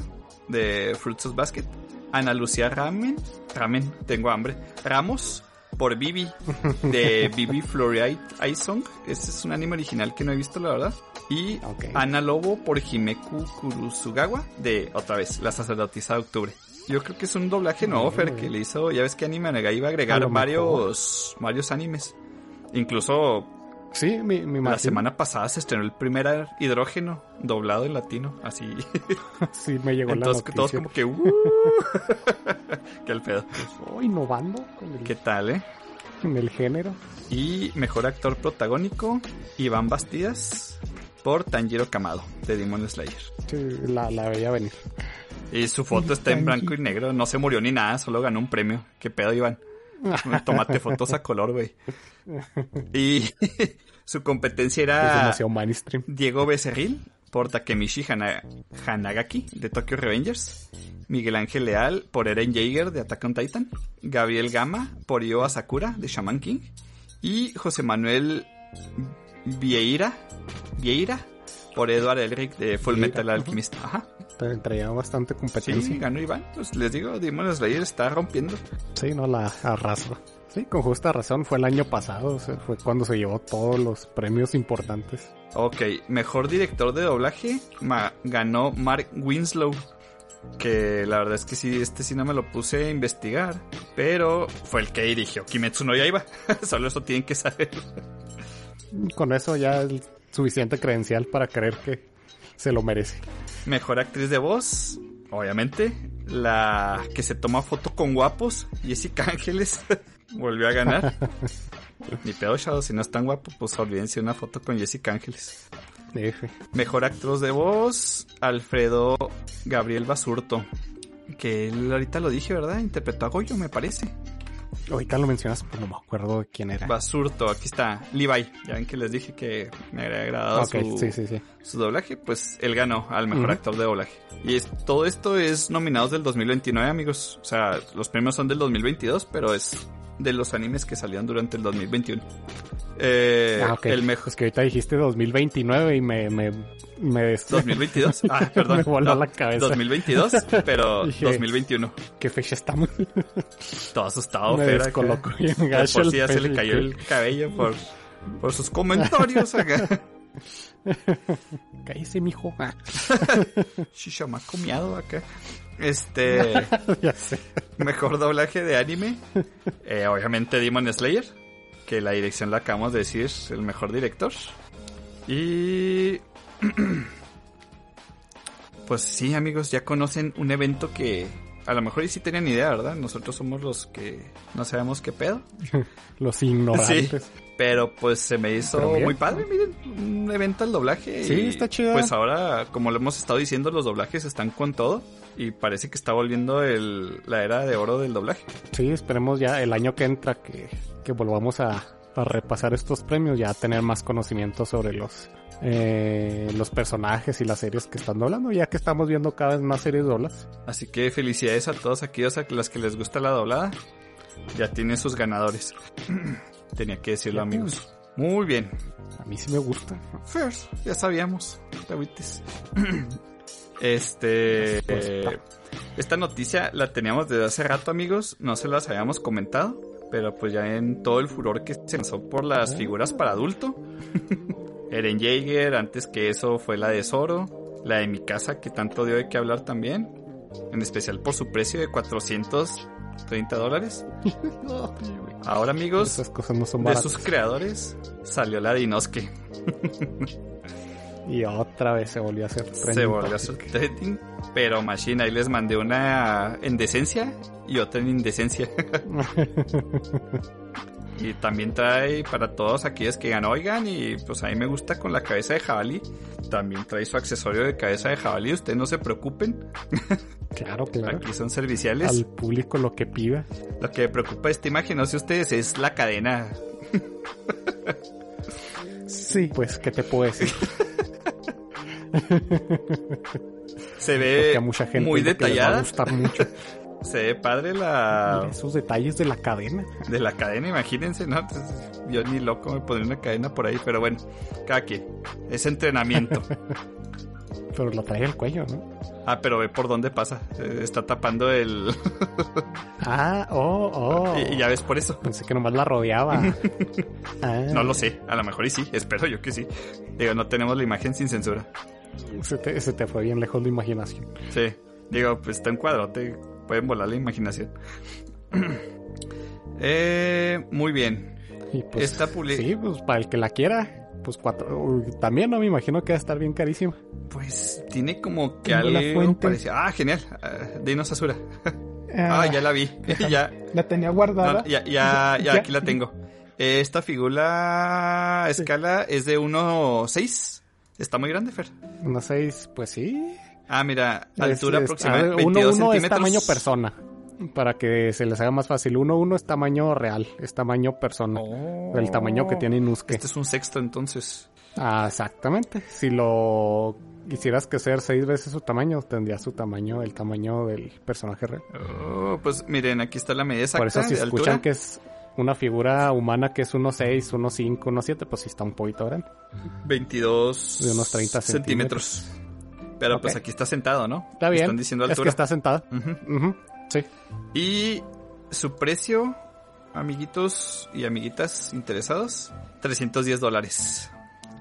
de Fruits of Basket, Ana Lucía Ramen, Ramen, tengo hambre, Ramos por Bibi de Bibi Fluorite Ice Song, este es un anime original que no he visto la verdad, y. Ana Lobo por Himeku Kurusugawa de otra vez La Sacerdotisa de Octubre. Yo creo que es un doblaje nuevo, Fer, que le hizo. Ya ves que Anime Nega iba a agregar A varios, varios animes. Incluso Sí, mi, mi la semana pasada se estrenó el primer hidrógeno doblado en latino. Así. Sí, me llegó Entonces, la que todos noticia. como que. Uh, qué pedo. Oh, innovando con el, ¿Qué tal, eh? en el género. Y mejor actor protagónico, Iván Bastidas, por Tanjiro Kamado, de Demon Slayer. Sí, la, la veía venir. Y su foto está en blanco y negro, no se murió ni nada, solo ganó un premio. ¿Qué pedo, Iván? Tómate fotos a color, güey. Y su competencia Es era demasiado mainstream. Diego Becerril, por Takemichi Hana- Hanagaki, de Tokyo Revengers. Miguel Ángel Leal, por Eren Jaeger, de Attack on Titan. Gabriel Gama, por Io Asakura, de Shaman King. Y José Manuel Vieira, Vieira, por Edward Elric, de Full Metal. Alchemist. Ajá. Tra- Traía bastante Sí, competencia. ganó Iván. Pues les digo, Demon Slayer está rompiendo. Sí, no la arrasó. Sí, con justa razón. Fue el año pasado. o sea, fue cuando se llevó todos los premios importantes. Ok, mejor director de doblaje ma- ganó Mark Winslow. Que la verdad es que sí, este sí no me lo puse a investigar. Pero fue el que dirigió Kimetsu no Yaiba. Solo eso tienen que saber. Con eso ya suficiente credencial para creer que se lo merece. Mejor actriz de voz, obviamente. La que se toma foto con guapos, Jessica Ángeles. Volvió a ganar. Ni pedo, Shadow, si no es tan guapo, pues olvídense una foto con Jessica Ángeles. Mejor actor de voz, Alfredo Gabriel Basurto. Que él ahorita lo dije, ¿verdad? Interpretó a Goyo, me parece. Ahorita lo mencionas, pero no me acuerdo de quién era. Basurto, aquí está. Levi. Ya ven que les dije que me había agradado ok, su, sí, sí, sí. su doblaje. Pues él ganó al mejor actor de doblaje. Y es- todo esto es nominados del 2029, amigos. O sea, los premios son del 2022, pero es de los animes que salieron durante el 2021. Eh, ah, ok. El mejor... Es que ahorita dijiste 2029 y me... me, me des- 2022. Ah, perdón. Me voló No, la cabeza. 2022, pero Dije- 2021. ¿Qué fecha estamos? Todo asustado, me Fer, acá. descolocó bien Por, si ya se le cayó el cabello por, por sus comentarios acá. Cállese, mijo. Shishamaco miado acá. Este, ya sé. mejor doblaje de anime. Eh, obviamente Demon Slayer. Que la dirección la acabamos de decir, es el mejor director. Y... Pues sí, amigos, ya conocen un evento que a lo mejor y sí tenían idea, ¿verdad? Nosotros somos los que no sabemos qué pedo. Los ignorantes. Pero pues se me hizo muy padre, miren, un evento al doblaje. Sí, y, está chido. Pues ahora, como lo hemos estado diciendo, los doblajes están con todo. Y parece que está volviendo el, la era de oro del doblaje. Sí, esperemos ya el año que entra que, que volvamos a, a repasar estos premios, ya tener más conocimiento sobre los eh, los personajes y las series que están doblando, ya que estamos viendo cada vez más series doblas. Así que felicidades a todos aquellos a los que les gusta la doblada. Ya tienen sus ganadores. Tenía que decirlo, amigos. Muy bien. A mí sí me gusta. First, ya sabíamos. te. Este. Eh, esta noticia la teníamos desde hace rato, amigos. No se las habíamos comentado. Pero pues ya en todo el furor que se lanzó por las figuras para adulto. Eren Jaeger, antes que eso fue la de Zoro. La de mi casa, que tanto dio de qué hablar también. En especial por su precio de 430 dólares. Ahora, amigos, no son de sus creadores salió la de Inosuke. Y otra vez se volvió a hacer Se trending volvió a hacer trending, pero Machine ahí les mandé una en decencia y otra en indecencia. y también trae para todos aquellos que ganó, oigan, y pues a mí me gusta con la cabeza de jabalí. También trae su accesorio de cabeza de jabalí, ustedes no se preocupen, Claro, claro. aquí son serviciales. Al público lo que pida. Lo que me preocupa de esta imagen, no sé ustedes, es la cadena. Sí. Pues, ¿qué te puedo decir? Se ve a mucha gente muy les va a detallada, gustar mucho. se ve padre la... Mira esos detalles de la cadena. De la cadena, imagínense, ¿no? Entonces, yo ni loco me pondría una cadena por ahí, pero bueno, cada quien. Es entrenamiento. Pero lo trae al cuello, ¿no? ah, pero ve por dónde pasa. Está tapando el... Ah, oh, oh. y, y ya ves por eso. Pensé que nomás la rodeaba. Ah, No lo sé, a lo mejor y sí, espero yo que sí. Digo, no tenemos la imagen sin censura. Se te, se te fue bien lejos de imaginación. Sí, digo, pues está en cuadrote. pueden volar la imaginación. eh, muy bien. Y pues, Esta Sí, pues para el que la quiera, pues cuatro. También no me imagino que va a estar bien carísima. Pues tiene como que la algo fuente. parecido. Ah, genial. Ah, Dinos Asura. Ah, Ah, ya la vi. ya, La tenía guardada. ya, ya, ya, Ya. aquí la tengo. Eh, Esta figura a escala es de 1.6. Está muy grande, Fer. Una seis, pues sí. Ah, mira, altura es- aproximada a ver, 22 uno, uno es tamaño persona. Para que se les haga más fácil. Uno, uno es tamaño real. Es tamaño persona. Oh. El tamaño que tiene Inuske. Este es un sexto, entonces. Ah, exactamente. Si lo quisieras que ser seis veces su tamaño, tendría su tamaño, el tamaño del personaje real. Oh, pues miren, aquí está la medida exacta Por eso si de escuchan altura. que es una figura humana que es 1.6, 1.5, 1.7, pues sí está un poquito grande. 22 De unos 30 centímetros. Pero pues aquí está sentado, ¿no? Está bien. Están diciendo es que altura. está. Ujú, Sí. Y su precio, amiguitos y amiguitas interesados, 310 dólares.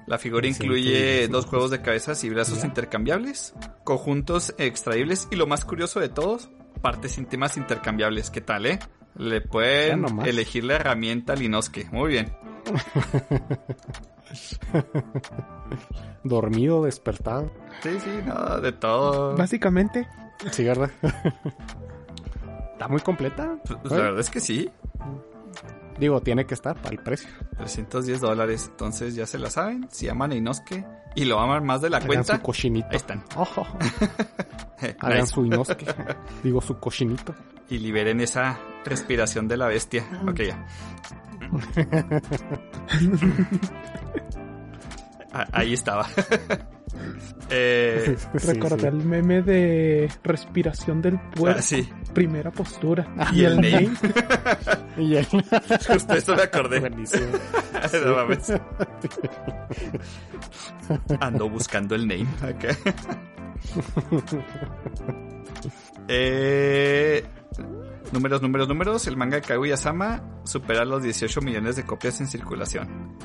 La figura incluye dos juegos de cabezas y brazos intercambiables, conjuntos extraíbles y lo más curioso de todos, partes íntimas intercambiables. ¿Qué tal, eh? Le pueden elegir la herramienta al Inosuke. Muy bien. Dormido, despertado. Sí, sí, no, de todo. Básicamente, Sí, ¿verdad? está muy completa. Pues, la verdad es que sí. Digo, tiene que estar para el precio. 310 dólares. Entonces ya se la saben. Si aman a Inosuke y lo aman más de la Hagan cuenta, su cochinito. ahí están. Ojo. Hagan Nice. su inosuke. Digo, su cochinito. Y liberen esa respiración de la bestia. Ok, ya. Ah, Ahí estaba. Eh, recordé sí. el meme de respiración del puerco. ah, sí, Primera postura. y el name. Y. Justo eso me acordé. Buenísimo. No mames. Ando buscando el name. Eh, números, números, números. El manga Kaguya-sama supera los 18 millones de copias en circulación.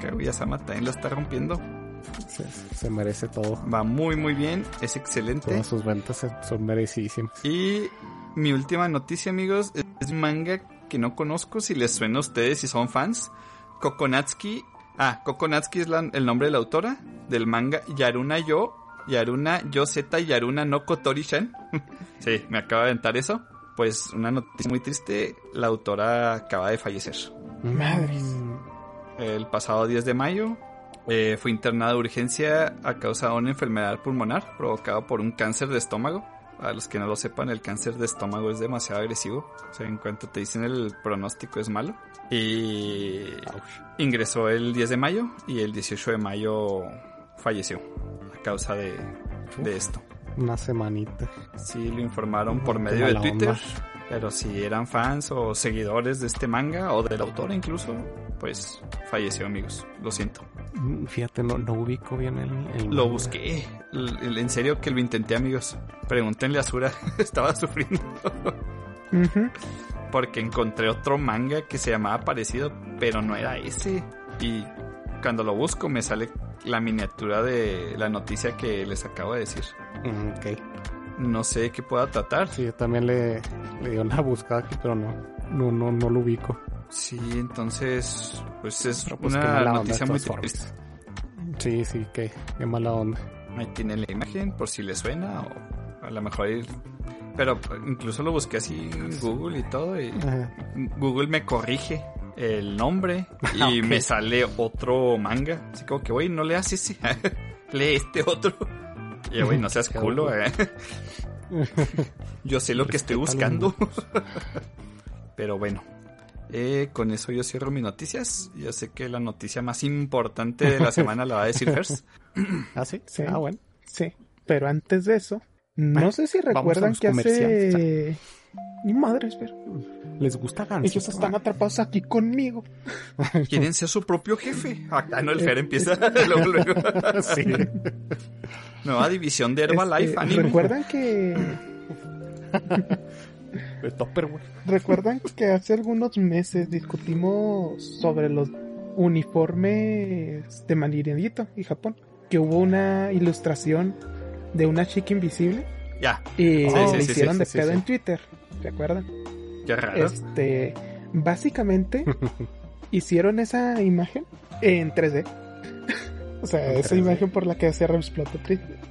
Kaguya-sama también lo está rompiendo. Se, se merece todo. Va muy, muy bien. Es excelente. Todas sus ventas son merecidísimas. Y mi última noticia, amigos, es manga que no conozco. Si les suena a ustedes, si son fans. Kokonatsuki. Ah, Kokonatsuki es la- el nombre de la autora del manga Yaruna Yo. Yaruna Yo Z Yaruna no Kotori-chan. sí, me acaba de aventar eso. Pues una noticia muy triste. La autora acaba de fallecer. Madres. El pasado 10 de mayo eh, fue internada de urgencia a causa de una enfermedad pulmonar provocada por un cáncer de estómago. Para los que no lo sepan, el cáncer de estómago es demasiado agresivo. O sea, en cuanto te dicen el pronóstico es malo. Y ingresó el 10 de mayo y el 18 de mayo falleció a causa de, de esto. Una semanita. Sí, lo informaron por medio de Twitter. onda. Pero si eran fans o seguidores de este manga o del autor incluso, pues falleció amigos. Lo siento. Fíjate, no, no ubico bien el. el Lo busqué. En serio que lo intenté amigos. Pregúntenle a Sura. Estaba sufriendo. Porque encontré otro manga que se llamaba parecido, pero no era ese. Y cuando lo busco me sale la miniatura de la noticia que les acabo de decir. Mm, Ok. No sé qué pueda tratar. Sí, yo también le, le di una buscada aquí, pero no, no, no, no lo ubico. Sí, entonces, pues es Pero pues una noticia muy triste. Sí, sí, qué, qué mala onda. Ahí tiene la imagen por si le suena o a lo mejor... ir- Pero incluso lo busqué así en Google y todo y Ajá. Google me corrige el nombre y Ah, Ok. me sale otro manga. Así como que, güey, no leas ese, lee este otro. Y güey, no seas culo, eh. Yo sé lo que estoy buscando. Pero bueno, eh, con eso yo cierro mis noticias. Yo sé que la noticia más importante de la semana la va a decir First. ¿Ah, sí? Sí. Ah, bueno. Sí, pero antes de eso, no sé si recuerdan los que comerciales. hace... Ni madre, espera. ¿Les gusta Gansito? Ellos están atrapados aquí conmigo. Quieren ser su propio jefe. Acá no, el Fer empieza luego, luego. sí. Nueva división de Herbalife Este. ¿Recuerdan que... ¿Recuerdan que hace algunos meses discutimos sobre los uniformes de Maniriadito y Japón? Que hubo una ilustración de una chica invisible Ya, Y Oh, sí, hicieron sí, de pedo en Twitter, ¿se acuerdan? qué raro. Este, básicamente hicieron esa imagen en 3D. o sea, esa 3D. imagen por la que se explotó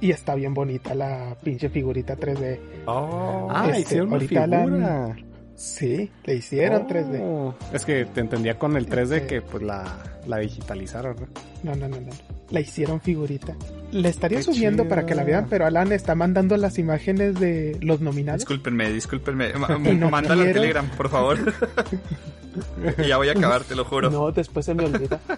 y está bien bonita la pinche figurita 3D. Oh, Ah, Este, hicieron una ahorita la- figura. Sí, le hicieron 3D. Oh, Es que te entendía con el 3D Este- que pues la, la digitalizaron, ¿no? No, no, no, no. La hicieron figurita. La estaría Qué subiendo chido. para que la vean, pero Alan está mandando las imágenes de los nominados. discúlpenme, discúlpenme. No Mándalo al quiero. Telegram, por favor. y ya voy a acabar, te lo juro. No, después se me olvida.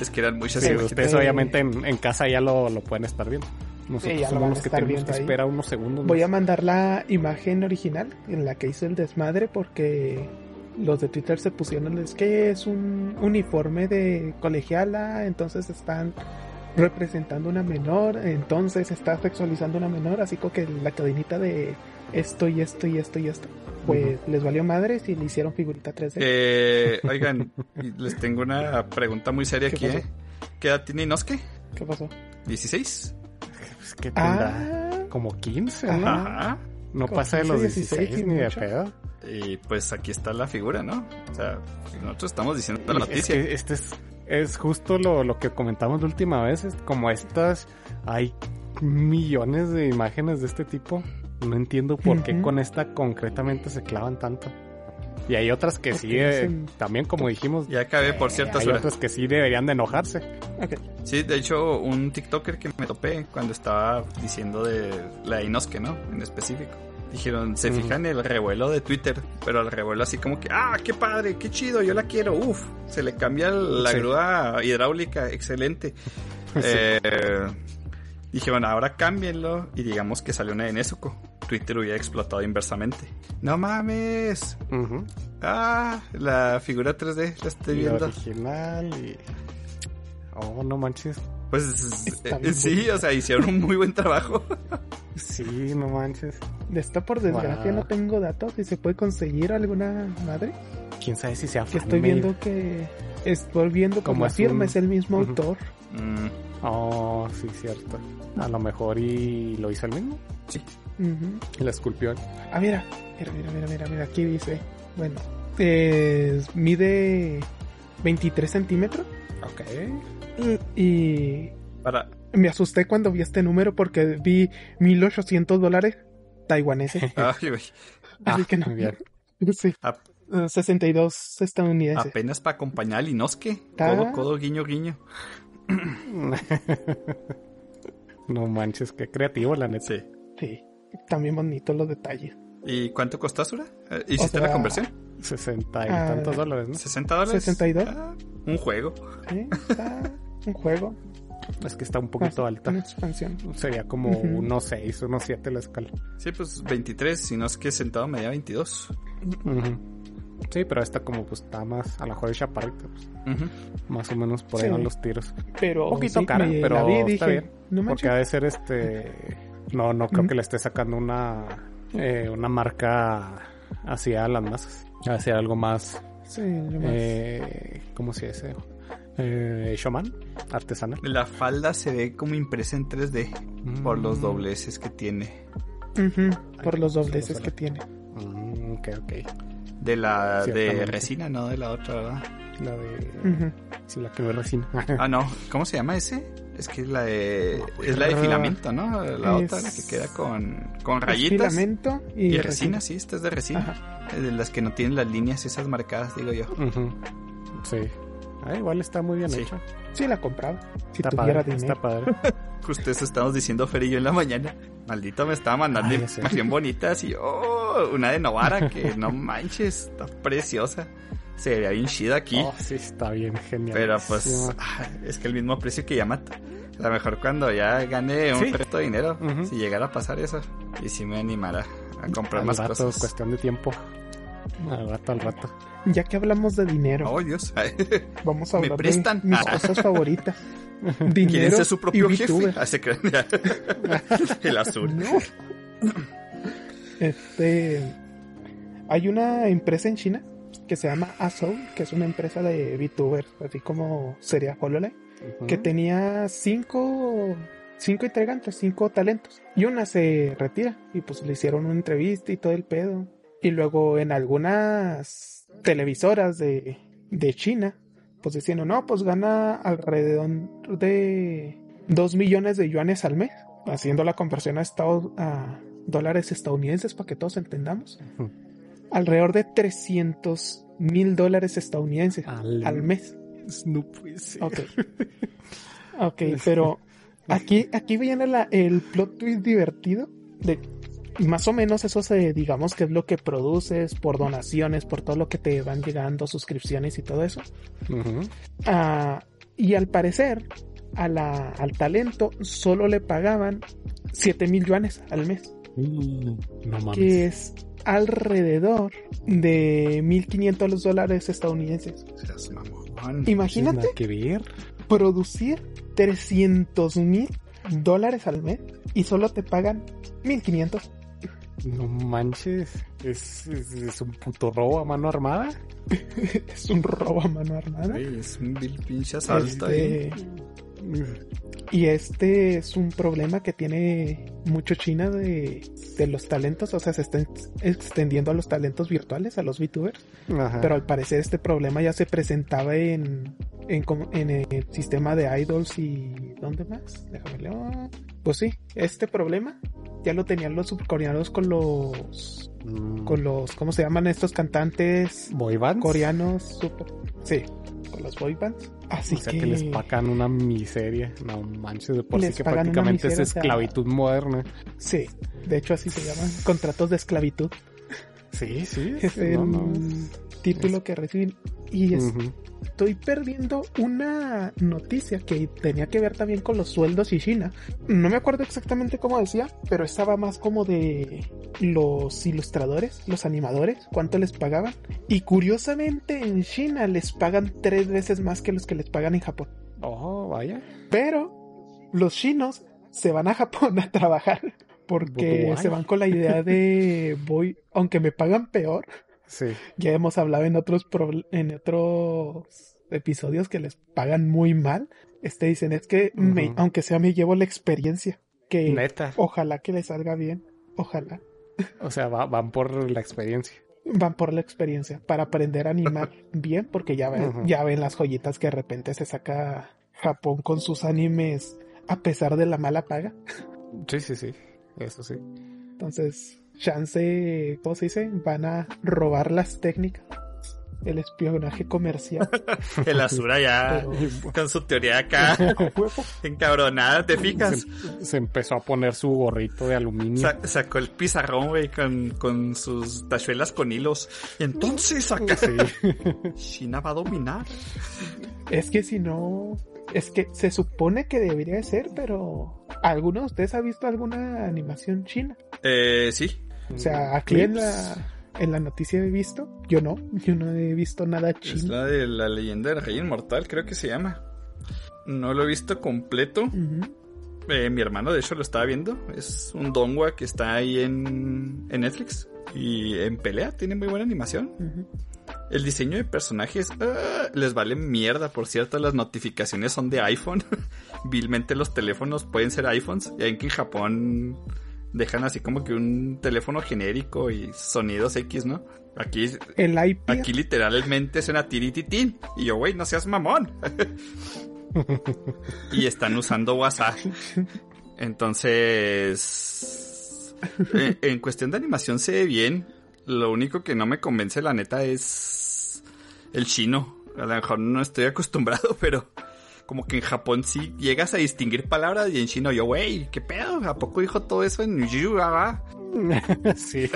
Es que eran muchas Sí, imágenes. ustedes Eh, obviamente en, en casa ya lo, lo pueden estar viendo. Nosotros ya lo somos van a los que estar tenemos viendo que esperar unos segundos. Voy a mandar la imagen original en la que hizo el desmadre porque los de Twitter se pusieron es que es un uniforme de colegiala, entonces están representando una menor, entonces está sexualizando una menor, así como que la cadenita de esto y esto y esto y esto. Pues les valió madres y le hicieron figurita 3D. Eh, oigan, les tengo una pregunta muy seria ¿Qué aquí, pasó? ¿eh? ¿Qué edad tiene Inosuke? ¿Qué pasó? ¿16? Es que tendrá Ah, como 15, ¿no? Ajá. No pasa de los 15, 16, 16 ni de pedo. Y pues aquí está la figura, ¿no? O sea, nosotros estamos diciendo la Es noticia. que este es, es justo lo, lo que comentamos la última vez. es como estas, hay millones de imágenes de este tipo. No entiendo por qué con esta concretamente se clavan tanto. Y hay otras que sí, eh, también como dijimos, Ya acabé, por cierto, hay otras que sí deberían de enojarse. ok. Sí, de hecho, un TikToker que me topé cuando estaba diciendo de la Inosuke, ¿no? En específico. Dijeron, se fijan el revuelo de Twitter, pero el revuelo así como que, ah, qué padre, qué chido, yo la quiero, uf, se le cambia la Sí. grúa hidráulica, excelente. Eh, dijeron, ahora cámbienlo y digamos que salió una de Nezuko. Twitter hubiera explotado inversamente. No mames. Ah, la figura 3D, la estoy Y viendo. original y... Oh, no manches. Pues eh, sí, o sea, hicieron un muy buen trabajo. Sí, no manches. De esta por desgracia Wow. no tengo datos si se puede conseguir alguna madre. Quién sabe si sea Que estoy viendo que estoy viendo como la es firma un- es el mismo autor. Mm, Oh, sí, cierto. A lo mejor y lo hizo el mismo. Ujú. Y la esculpió. él. Ah, mira, mira, mira, mira, mira, mira, aquí dice, bueno, es- mide 23 centímetros Ok. Y para, me asusté cuando vi este número porque vi 1800 dólares taiwaneses. ay, güey, Así Ah, que no. bien. Sí, ap- eh, 62 estadounidenses. apenas para acompañar al Inosuke. Ah. Codo, codo, guiño, guiño. no manches, qué creativo, la neta. Sí. Sí, también bonitos los detalles. ¿Y cuánto costó, Azura? Eh, ¿Hiciste O sea, la conversión? 60 y Ah, tantos dólares, ¿no? ¿60 dólares? 62. Ah, un juego. Sí, está un juego, Es que está un poquito alta. una expansión. Sería como Ujú. unos 6, unos 7 la escala. Sí, pues 23, si no es que sentado medía 22. Ujú. Sí, pero esta como pues está más, a lo mejor es chaparrita, pues, Ujú. más o menos por ahí Sí. van los tiros. Pero Un poquito sí, cara, pero la vi y está dije, bien. no Porque ha de ser este... No, no creo que le esté sacando una, eh, una marca hacia las masas. Ha de ser algo más, Sí, yo más- eh, ¿cómo se dice? Eh, Shoman, artesanal. La falda se ve como impresa en 3D por los Mm. dobleces que tiene. Por los dobleces que tiene. Mm, ok, ok. De la de resina, no de la otra, ¿verdad? La de... Ujú. Sí, la que no es resina. Ah, no. ¿Cómo se llama ese? Es que es la de... No, es la de filamento, ¿no? La Es- otra, la que queda con, con Es rayitas. filamento y, Y resina, sí, esta es de resina. Ajá. De las que no tienen las líneas esas marcadas, digo yo. Sí. Ah, igual está muy bien Sí. hecha. Sí, la compraba. Si Está tuviera padre, dinero. está padre. Justo eso estamos diciendo Fer y yo en la mañana. Maldito me estaba mandando Ah, ya sé. información bonita así, oh, una de Novara que no manches, está preciosa. Se vería bien chida aquí. Oh, sí, está bien genial. pero pues ah, es que el mismo precio que Yamato. A lo mejor cuando ya gane un Sí. resto de dinero, Ujú. si llegara a pasar eso, y si me animara a comprar al más rato, cosas. cuestión de tiempo. Al rato, al rato. Ya que hablamos de dinero, Oh, Dios. vamos a ¿me hablar prestan? de mis cosas favoritas. ¿Quieren Dinero ser su propio y jefe? Ah, el azul. No. Este. Hay una empresa en China que se llama Azul, que es una empresa de VTubers, así como sería HoloLens, Ujú. que tenía cinco, cinco integrantes, cinco talentos. Y una se retira y pues le hicieron una entrevista y todo el pedo. Y luego en algunas televisoras de, de China, pues diciendo, no, pues gana alrededor de 2 millones de yuanes al mes, haciendo la conversión a, estado, a dólares estadounidenses para que todos entendamos. Alrededor de 300 mil dólares estadounidenses Al- al mes. No puede ser. Ok. Ok, pero aquí, aquí viene la- el plot twist divertido de más o menos eso se, digamos que es lo que produces por donaciones, por todo lo que te van llegando, suscripciones y todo eso. Ah, y al parecer, a la, al talento solo le pagaban 7 mil yuanes al mes, Mm, No mames. que es alrededor de 1.500 dólares estadounidenses. Seas mamón. Imagínate que ver. producir 300 mil dólares al mes y solo te pagan 1500. No manches. Es, es, es un puto robo a mano armada. Es un robo a mano armada. Es un vil pinche asalto ahí. Este, y este es un problema que tiene mucho China de, de los talentos, o sea, se está extendiendo a los talentos virtuales, a los VTubers, Ajá. pero al parecer este problema ya se presentaba en, en, el sistema de idols y... ¿Dónde más? Déjame leer. Pues sí, este problema ya lo tenían los subcoreanos con los... Mm, con los... ¿Cómo se llaman estos cantantes boy bands. coreanos? Super... Sí, con los boy bands. Así O sea que... les pagan una miseria. No manches, de por sí que prácticamente es miseria, o sea- esclavitud moderna. Sí, de hecho así se llaman contratos de esclavitud. Sí, sí. Es no, el no. título que reciben. Y es-. Estoy perdiendo una noticia que tenía que ver también con los sueldos y China. No me acuerdo exactamente cómo decía, pero estaba más como de los ilustradores, los animadores, cuánto les pagaban. Y curiosamente en China les pagan tres veces más que los que les pagan en Japón. Oh, vaya. Pero los chinos se van a Japón a trabajar porque se van con la idea de voy, aunque me pagan peor. Sí. Ya hemos hablado en otros en otros episodios que les pagan muy mal. Este dicen es que me- aunque sea me llevo la experiencia que Neta. ojalá que les salga bien, ojalá O sea, va- van por la experiencia. van por la experiencia para aprender a animar bien porque ya ven, ya ven las joyitas que de repente se saca Japón con sus animes a pesar de la mala paga. Sí, sí, sí. Eso sí. Entonces, chance, ¿cómo se dice? Van a robar las técnicas. El espionaje comercial. El Azura ya Pero- con su teoría acá encabronada, ¿te fijas? Se, se empezó a poner su gorrito de aluminio. Sa- sacó el pizarrón, güey, con, con sus tachuelas con hilos. Y entonces acá Sí. China va a dominar. Es que si no, es que se supone que debería de ser, pero ¿alguno de ustedes ha visto alguna animación china? Eh, sí. O sea, aquí en la, en la noticia he visto, yo no, yo no he visto nada Es chino. la de la leyenda del rey inmortal, creo que se llama. No lo he visto completo. Eh, mi hermano, de hecho, lo estaba viendo. Es un donghua que está ahí en, en Netflix. Y en pelea, tiene muy buena animación. El diseño de personajes ah, les vale mierda. Por cierto, las notificaciones son de iPhone. Vilmente los teléfonos pueden ser iPhones. Ya ven que en Japón dejan así como que un teléfono genérico y sonidos X, ¿no? Aquí, El IP. aquí literalmente suena tirititín. Y yo, güey, no seas mamón. y están usando WhatsApp. Entonces, en, en cuestión de animación se ve bien. Lo único que no me convence, la neta, es el chino. A lo mejor no estoy acostumbrado, pero como que en Japón sí llegas a distinguir palabras y en chino yo, güey, ¿qué pedo? ¿A poco dijo todo eso en Yu? ah, ah? sí.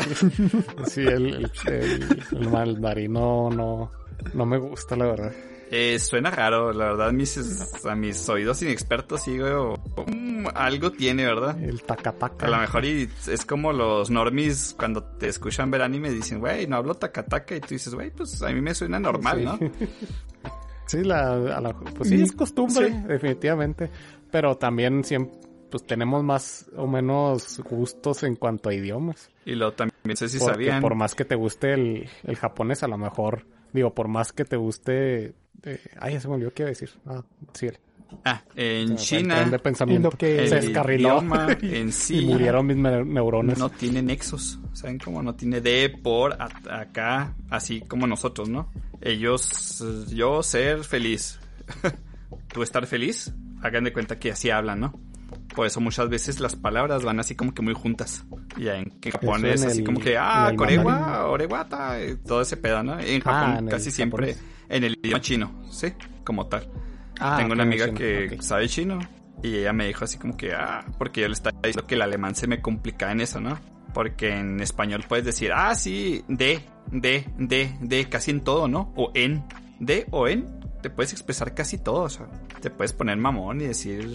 Sí, el, el, el, el mandarino no, no me gusta, la verdad. Eh, suena raro, la verdad, mis, a mis oídos inexpertos sí, güey, o- mm, algo tiene, ¿verdad? El tacataca. A lo mejor y es como los normies cuando te escuchan ver anime dicen, güey, no hablo tacataca y tú dices, güey, pues a mí me suena normal, Sí. ¿no? Sí, la, a la- pues sí, Mm, es costumbre, sí. definitivamente. Pero también siempre, pues tenemos más o menos gustos en cuanto a idiomas. Y luego también no sé si Porque sabían. por más que te guste el, el japonés, a lo mejor, digo, por más que te guste... eh, ay, ya se me olvidó qué iba a decir. Ah, sí, Ah, en China, de pensamiento En lo que- el se descarriló idioma en sí y murieron mis ne- neuronas. no tiene nexos. ¿Saben cómo? No tiene de por a- acá, así como nosotros, ¿no? Ellos, yo ser feliz, tú estar feliz, hagan de cuenta que así hablan, ¿no? Por eso muchas veces las palabras van así como que muy juntas. Y en, en Japón Eso en es así el- como que, ah, korewa, orewata, y todo ese pedo, ¿no? En Ah, Japón en casi siempre japonés. en el idioma chino, ¿sí? Como tal. Ah, Tengo una amiga chino, que sabe chino y ella me dijo así como que, ah, porque yo le estaba diciendo que el alemán se me complica en eso, ¿no? Porque en español puedes decir, ah, sí, de, de, de, de, casi en todo, ¿no? O en, de o en, te puedes expresar casi todo, o sea, te puedes poner mamón y decir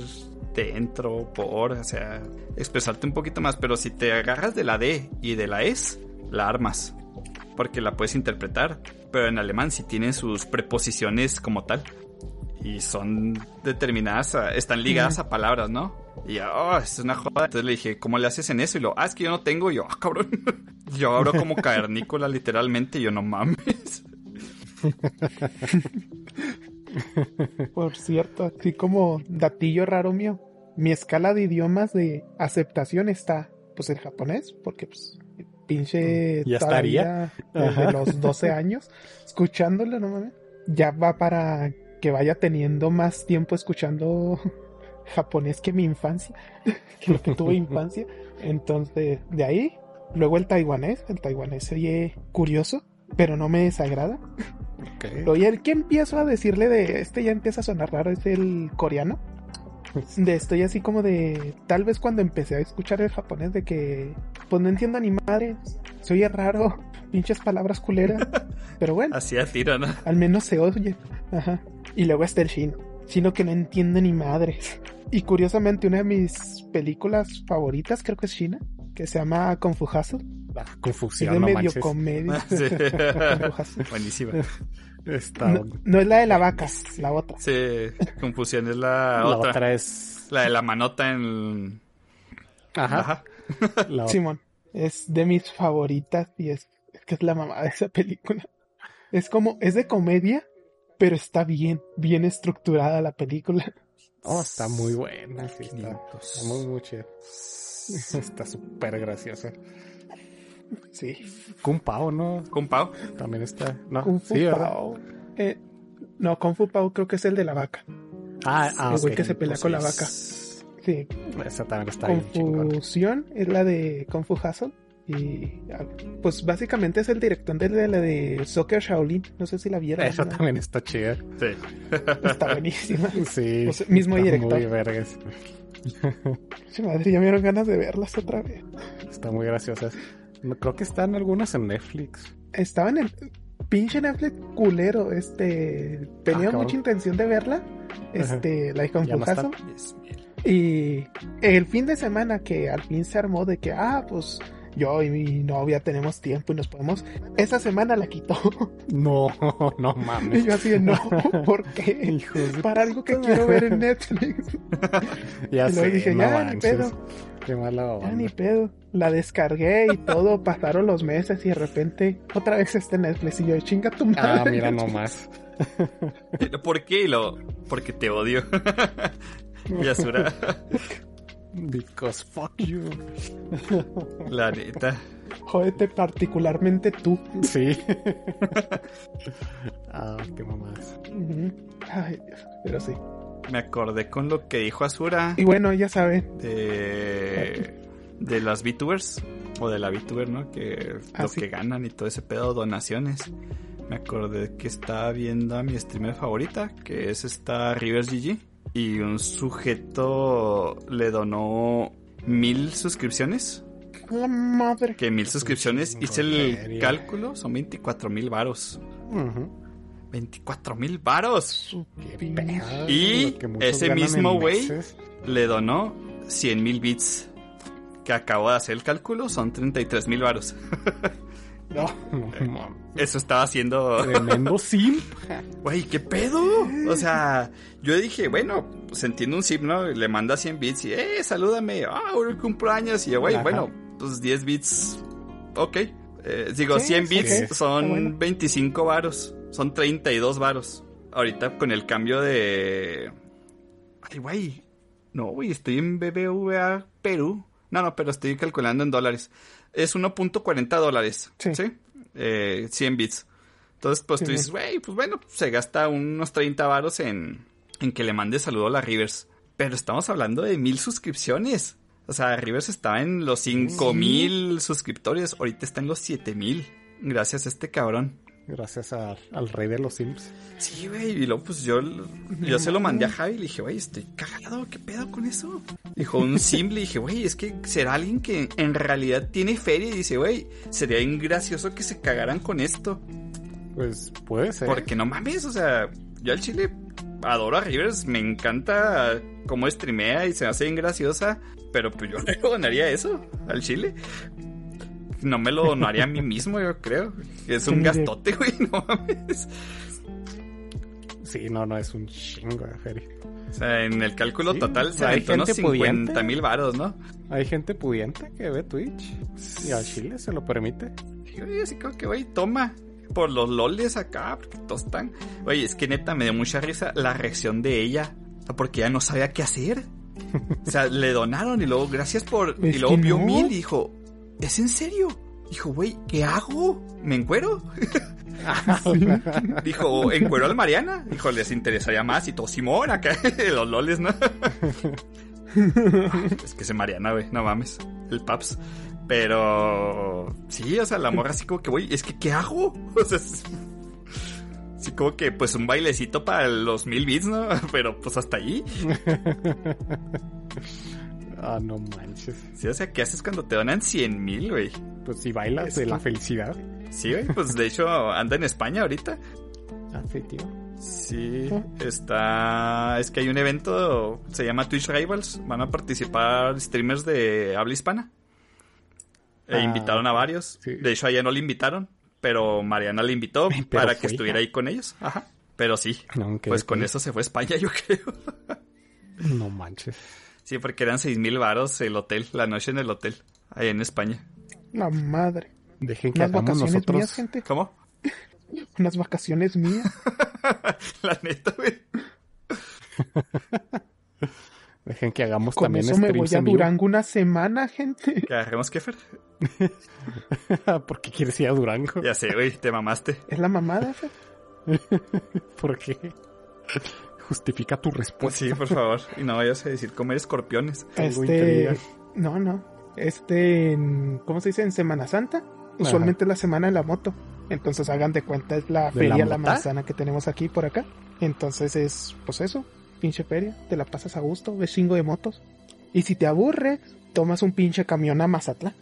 dentro, por, o sea, expresarte un poquito más, pero si te agarras de la de y de la es, la armas, porque la puedes interpretar, pero en alemán sí tienen sus preposiciones como tal y son determinadas, a- están ligadas a palabras, ¿no? Y oh, es una joda. Entonces le dije, ¿cómo le haces en eso? Y lo, ah, es que yo no tengo. Y yo, ah, cabrón. Yo hablo como cavernícola, literalmente. Y yo, no mames. Por cierto, así como datillo raro mío, mi escala de idiomas de aceptación está, pues, el japonés, porque, pues, pinche Ya todavía desde los 12 años, escuchándolo, no mames, ya va para que vaya teniendo más tiempo escuchando japonés que mi infancia, que lo que tuve infancia. Entonces, de ahí, luego el taiwanés, el taiwanés oye curioso, pero no me desagrada. Ok. Oye, el que empiezo a decirle de este ya empieza a sonar raro es el coreano. De estoy así como de tal vez cuando empecé a escuchar el japonés de que pues no entiendo ni madre, se oye raro, pinches palabras culeras, pero bueno, Así a tiro, ¿no? al menos se oye. Ajá. Y luego está el chino, chino que no entiende ni madres. Y curiosamente una de mis películas favoritas creo que es china, que se llama Kung Fu Hustle, Ah, es confusión, de no medio manches. comedia. Sí. Buenísima. Está- No, no es la de la vaca, la otra. Sí, confusión es la, la otra. otra. es... La de la manota en... Ajá. Ajá. La otra. Simón, es de mis favoritas y es, es que es la mamá de esa película. Es como, es de comedia, pero está bien, bien estructurada la película. Oh, está muy buena. Sí, está, 500. está muy, muy chida. Está súper graciosa. Sí. Kung Pao, ¿no? Con Pau. También está. No, Kung Fu. Pao. Eh, no, Kung Fu Pao creo que es el de la vaca. Ah, ah, El güey que se pelea con la vaca. Sí. Esa también está bien. Confusión es la de Kung Fu Hustle. Y ah, pues básicamente es el director de la de Soccer Shaolin. No sé si la vieron. Esa ¿no? también está chida. Sí. Está buenísima. Sí. O sea, mismo está director. Muy vergas. Madre, ya me dieron ganas de verlas otra vez. Está muy graciosa. No, Creo que están algunas en Netflix. Estaba en el pinche Netflix culero. Este tenía Ah, mucha intención de verla. Este, la está. Hustle. Y el fin de semana que al fin se armó de que, ah, pues yo y mi novia tenemos tiempo y nos podemos. Esa semana la quitó. No, no y mames. yo así de, no, ¿por qué? Para algo que quiero ver en Netflix. Ya y luego sé, dije, no ya, ni manches. pedo. Qué mala Ya ni onda. pedo. La descargué y todo. Pasaron los meses y de repente otra vez está en Netflix. Y yo, chinga tu madre. Ah, mira nomás. ¿Por qué? Y lo... Porque te odio. y Asura, Because fuck you. la neta. Jódete particularmente tú. Sí. ah, qué mamás. Ay, Dios. Pero sí. Me acordé con lo que dijo Asura Y bueno, ya saben. de, de las VTubers o de la VTuber, ¿no? Que Ah, lo sí. que ganan y todo ese pedo, donaciones. Me acordé que estaba viendo a mi streamer favorita, que es esta Rivers GG. Y un sujeto le donó mil suscripciones. La madre. Que mil suscripciones, hice el cálculo, son 24 mil varos. Ujú. 24 mil varos. Y ese mismo güey-. Le donó 100 mil bits. Que acabo de hacer el cálculo, son 33 mil varos. No, no. Eso estaba haciendo... Tremendo simp. Güey, ¿qué pedo? O sea, yo dije, bueno, pues entiendo un zip, ¿no? Le manda 100 bits y, eh, salúdame. Ah, hoy cumpleaños. Y güey, bueno, pues 10 bits. Ok. Eh, digo, Sí, 100 sí, bits son bueno. 25 varos. Son 32 varos. Ahorita con el cambio de... Ay, güey. No, güey, estoy en BBVA Perú. No, no, pero estoy calculando en dólares. Es 1.40 dólares. Sí. Sí. Eh, 100 bits. Entonces, pues Sí, tú dices, güey, pues bueno, se gasta unos 30 varos en, en que le mande saludo a la Rivers. Pero estamos hablando de mil suscripciones. O sea, Rivers estaba en los 5 mil suscriptores. Ahorita está en los 7 mil. Gracias a este cabrón. Gracias a- al rey de los Sims. Sí, güey. Y luego, pues yo, yo se lo mandé a Javi y le dije, güey, estoy cagado. ¿Qué pedo con eso? Dijo un sim. Le dije, güey, es que será alguien que en realidad tiene feria. Y dice, güey, sería bien gracioso que se cagaran con esto. Pues puede ser. Porque no mames, o sea, yo al chile adoro a Rivers, me encanta cómo streamea y se me hace bien graciosa, pero pues yo no le donaría eso al chile. No me lo donaría a mí mismo, yo creo. Es un Sí, gastote, güey, no mames. Sí, no, no, es un chingo de feria. O sea, en el cálculo Sí, total se aventó unos gente 50 pudiente. mil varos, ¿no? Hay gente pudiente que ve Twitch y al Chile se lo permite. Y yo así como que, güey, toma. Por los loles acá, porque todos están. Oye, es que neta me dio mucha risa la reacción de ella. Porque ella no sabía qué hacer. O sea, le donaron y luego, gracias por. Es y luego vio no. mil y dijo, ¿es en serio? Dijo, güey, ¿qué hago? ¿Me encuero? Dijo, ¿encuero al Mariana? Dijo, les interesaría más y todo Simón acá, los loles, ¿no? es que ese Mariana, güey, no mames. El Paps. Pero sí, o sea, la morra así como que, güey, es que ¿qué hago? O sea, es- sí como que pues un bailecito para los mil bits, ¿no? Pero pues hasta ahí. Ah, no manches. Sí, o sea, ¿qué haces cuando te donan cien mil, güey? Pues si bailas Es de la felicidad. Sí, güey, pues de hecho anda en España ahorita. Ah, sí, tío. Sí, está. Es que hay un evento, se llama Twitch Rivals. Van a participar streamers de habla hispana. E Ah, invitaron a varios. sí. De hecho, a ella no le invitaron, pero Mariana le invitó Pero para que estuviera ahí con ellos. Ajá. Pero sí, No, pues con eso se fue a España, yo creo. No manches. Sí, porque eran seis mil varos el hotel, la noche en el hotel, ahí en España. La madre. Dejen que hagamos nosotros. mías, gente. ¿Cómo? Unas vacaciones mías. la neta, güey. Dejen que hagamos Con también eso me voy a. Durango una semana, gente. Que agarremos Kefer. ¿Por qué quieres ir a Durango? Ya sé, güey, te mamaste. Es la mamada, Fer. ¿Por qué? Justifica tu respuesta. Pues sí, por favor. Y no vayas a decir comer escorpiones. Este. No, no. Este. en- ¿Cómo se dice? En Semana Santa. Usualmente es la semana de la moto. Entonces hagan de cuenta, es la ¿De feria, la la, manzana que tenemos aquí por acá. Entonces es, pues eso, pinche feria. Te la pasas a gusto, ves chingo de motos. Y si te aburre, tomas un pinche camión a Mazatlán.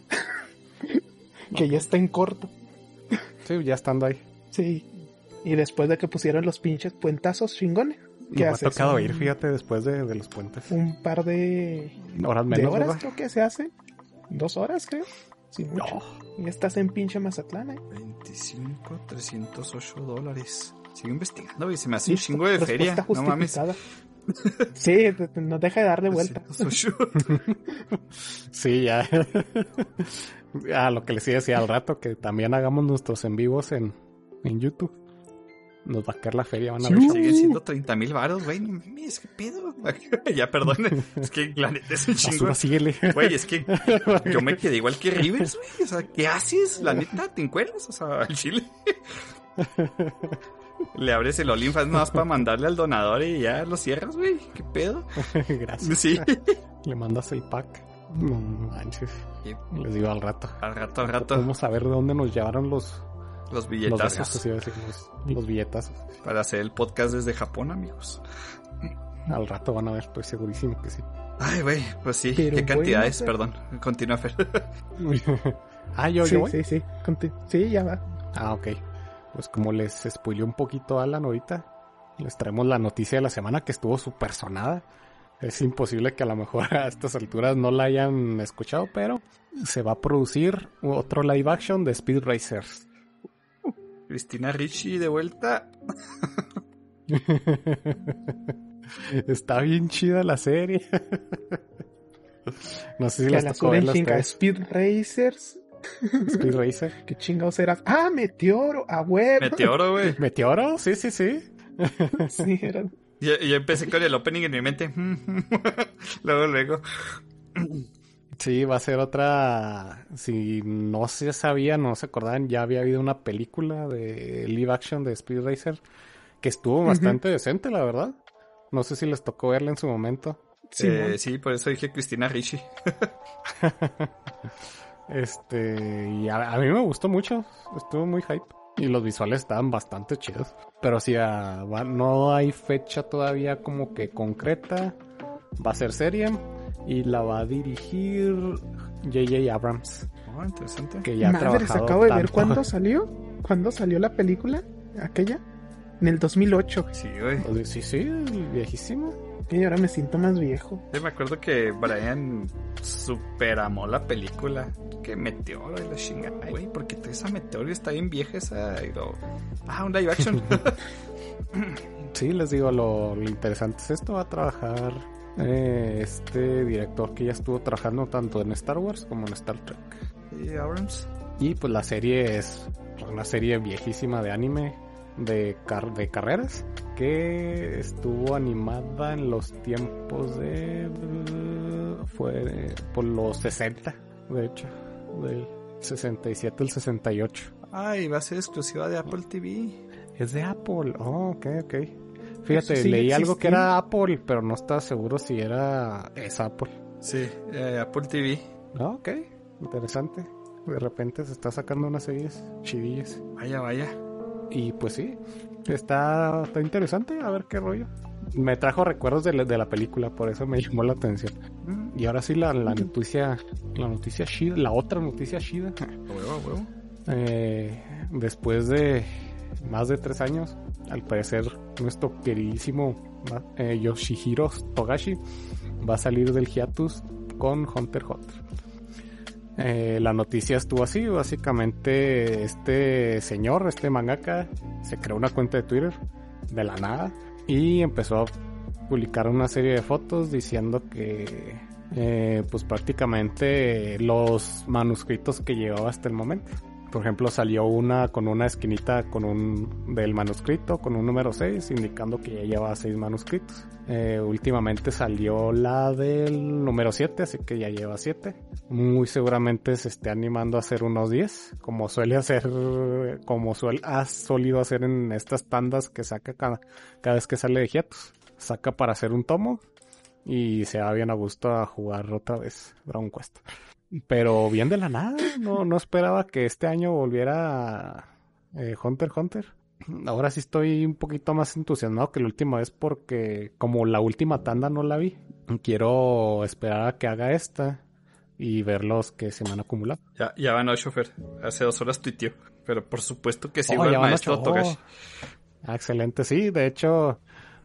que ya está en corto. Sí, ya estando ahí. Sí. Y después de que pusieron los pinches puentazos chingones. ¿Qué Me ha tocado Un- ir, fíjate, después de, de los puentes. Un par de, Horas de menos, horas ¿verdad? creo que se hacen. Dos horas, creo. Sí, mucho. Y estás en pinche Mazatlán, ¿eh? 25, 308 dólares. Sigo investigando, güey. Se me hace un chingo de feria. No mames. Sí, no deja de darle vuelta. 308. Sí, ya. ah, lo que les iba a decir al rato, que también hagamos nuestros en vivos en, en YouTube. Nos va a caer la feria, van a ver. Siguen siendo 30 mil varos, güey. No mames, qué pedo. ya, perdón. Es que la neta es un chingo. Síguele. Güey, es que yo me quedé igual que Rivers, güey. O sea, ¿qué haces? La neta, ¿te encuentras? O sea, al chile. Le abres el nada más para mandarle al donador y ya lo cierras, güey. ¿Qué pedo? Gracias. Sí. Le mandas el pack. No manches. Les digo al rato. Al rato, al rato. Vamos a ver de dónde nos llevaron los, Los los billetazos los, los billetazos. para hacer el podcast desde Japón, amigos. Al rato van a ver, estoy segurísimo que sí. Ay, güey, pues sí. Pero ¿Qué cantidades? bueno, Perdón. Continúa, Fer. ah, yo, sí, yo voy. sí, sí. Conti- Sí, ya va. Ah, ok. Pues como les spoileó un poquito Alan ahorita, les traemos la noticia de la semana que estuvo súper sonada. Es imposible que a lo mejor a estas alturas no la hayan escuchado, pero se va a producir otro live action de Speed Racers. Cristina Ricci de vuelta. Está bien chida la serie. no sé si la tocó suben chinga. Speed Racers. Speed Racer. ¿Qué chingados eras? ¡Ah, Meteoro! ¡A huevo! Meteoro, güey. ¿Meteoro? Sí, sí, sí. Sí, era- Yo, yo empecé con el opening en mi mente. luego, luego. Sí, va a ser otra. Si no se sabía, no se acordaban, ya había habido una película de live action de Speed Racer que estuvo bastante decente, la verdad. No sé si les tocó verla en su momento. Sí, Eh, ¿no? sí, por eso dije Cristina Ricci. Este, y a, a mí me gustó mucho, estuvo muy hype. Y los visuales estaban bastante chidos. Pero sí, va- no hay fecha todavía como que concreta. Va a ser serie y la va a dirigir J.J. Abrams, Oh, interesante. que ya ha trabajado acabo de ver cuándo salió. ¿Cuándo salió la película? ¿Aquella? En el 2008. Sí, güey. Sí, sí, viejísimo. Y ahora me siento más viejo. Yo me acuerdo que Brian super amó la película. Que Meteoro y la chingada, güey. Porque esa Meteoro está bien vieja esa. lo- Ah, un live action. Sí, les digo, lo, lo interesante es esto. Va a trabajar eh, este director que ya estuvo trabajando tanto en Star Wars como en Star Trek. y Abrams. Y pues la serie es una serie viejísima de anime de, car- de carreras que estuvo animada en los tiempos de... fue por los 60, de hecho, del 67 al 68. Ay, va a ser exclusiva de Apple TV. Es de Apple, oh, ok, ok. Fíjate, leí algo que era. Apple, pero no estaba seguro si era... es Apple. Sí, eh, Apple TV. Ah, ok, interesante. De repente se está sacando unas series chidillas. Vaya, vaya. Y pues sí, está, está interesante, a ver qué rollo. Me trajo recuerdos de la, de la película, por eso me llamó la atención. Y ahora sí la, la noticia, la noticia Shida, la otra noticia Shida. a huevo, huevo. Eh, después de más de tres años, al parecer nuestro queridísimo eh, Yoshihiro Togashi va a salir del hiatus con Hunter Hunter. Eh, la noticia estuvo así, básicamente este señor, este mangaka, se creó una cuenta de Twitter de la nada y empezó a publicar una serie de fotos diciendo que eh, pues prácticamente los manuscritos que llevaba hasta el momento. Por ejemplo, salió una con una esquinita con un del manuscrito, con un número 6, indicando que ya lleva 6 manuscritos. Eh, últimamente salió la del número 7, así que ya lleva 7. Muy seguramente se esté animando a hacer unos 10, como suele hacer, como suele, ha solido hacer en estas tandas que saca cada, cada vez que sale de hiatus. Saca para hacer un tomo y se va bien a gusto a jugar otra vez Dragon Quest. Pero bien de la nada, no, no esperaba que este año volviera eh, Hunter Hunter. Ahora sí estoy un poquito más entusiasmado que la última vez porque como la última tanda no la vi, quiero esperar a que haga esta y ver los que se me han acumulado. Ya, ya van ocho, Fer. Hace dos horas tuiteó. Pero por supuesto que sí, Oh, el maestro. Togashi. Ah, excelente, sí, de hecho,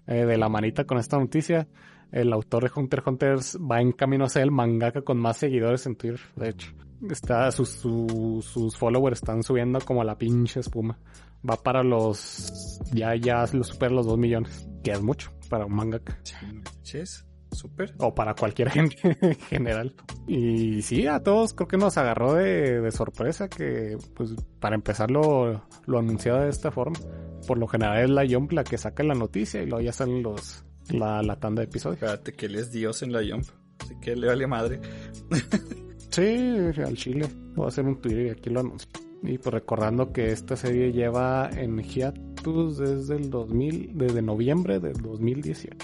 eh, de la manita con esta noticia, el autor de Hunter x Hunter va en camino a ser el mangaka con más seguidores en Twitter, de hecho. Está, sus, su- sus followers están subiendo como la pinche espuma. Va para los, ya, ya lo supera los 2 millones, que es mucho para un mangaka. Ches, súper. O para cualquier gente en general. Y sí, a todos creo que nos agarró de, de sorpresa que, pues, para empezar lo, lo anunciado de esta forma. Por lo general es la Jump la que saca la noticia y luego ya salen los, la, la tanda de episodios. Espérate que él es Dios en la Jump. Así que le vale madre. Sí, al chile. Voy a hacer un Twitter y aquí lo anuncio. Y pues recordando que esta serie lleva en hiatus desde el 2000, desde noviembre del 2018.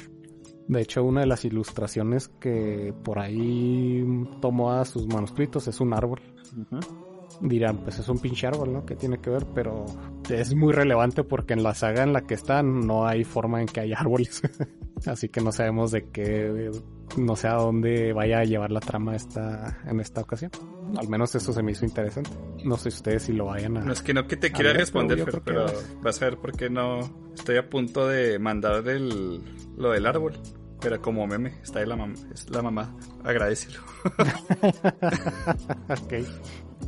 De hecho, una de las ilustraciones que por ahí tomó a sus manuscritos es un árbol. Dirán, pues es un pinche árbol, ¿no? ¿Qué tiene que ver? Pero es muy relevante porque en la saga en la que están no hay forma en que haya árboles. Así que no sabemos de qué, no sé a dónde vaya a llevar la trama esta, en esta ocasión. Al menos eso se me hizo interesante. No sé ustedes si lo vayan a... No es que no que te quiera ver, responder, que pero vas. vas a ver por qué no. Estoy a punto de mandar el, lo del árbol. Pero como meme, está ahí la, mam es la mamá. Agradecelo. ok.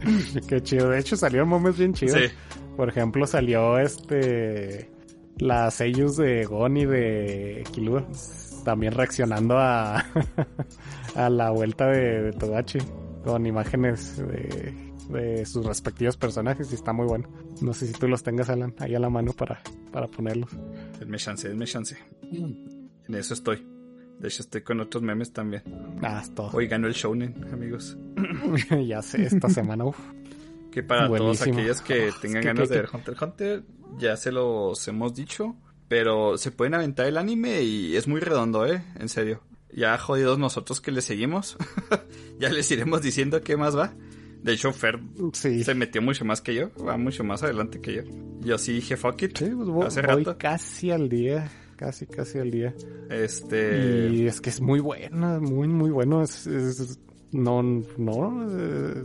Qué chido. De hecho salieron memes bien chidos. Sí. Por ejemplo, salió este... Las sellos de Gon y de Killua. También reaccionando a, a la vuelta de, de Togashi. Con imágenes de, de sus respectivos personajes y está muy bueno. No sé si tú los tengas, Alan, ahí a la mano para, para ponerlos. Denme chance, denme chance. En eso estoy. De hecho, estoy con otros memes también. Ah, es todo. Hoy ganó el Shounen, amigos. ya sé, esta semana, uf. Que para todos Buenísimo. aquellos que tengan que- ganas que- de ver Hunter x Hunter, ya se los hemos dicho. Pero se pueden aventar el anime y es muy redondo, ¿eh? En serio. Ya jodidos nosotros que le seguimos. ya les iremos diciendo qué más va. De hecho, Fer Sí. se metió mucho más que yo. Va mucho más adelante que yo. Yo sí dije fuck it. Sí, pues hace voy rato. casi al día. Casi, casi al día. Este. Y es que es muy buena, muy, muy bueno. Es, es- no, no. eh,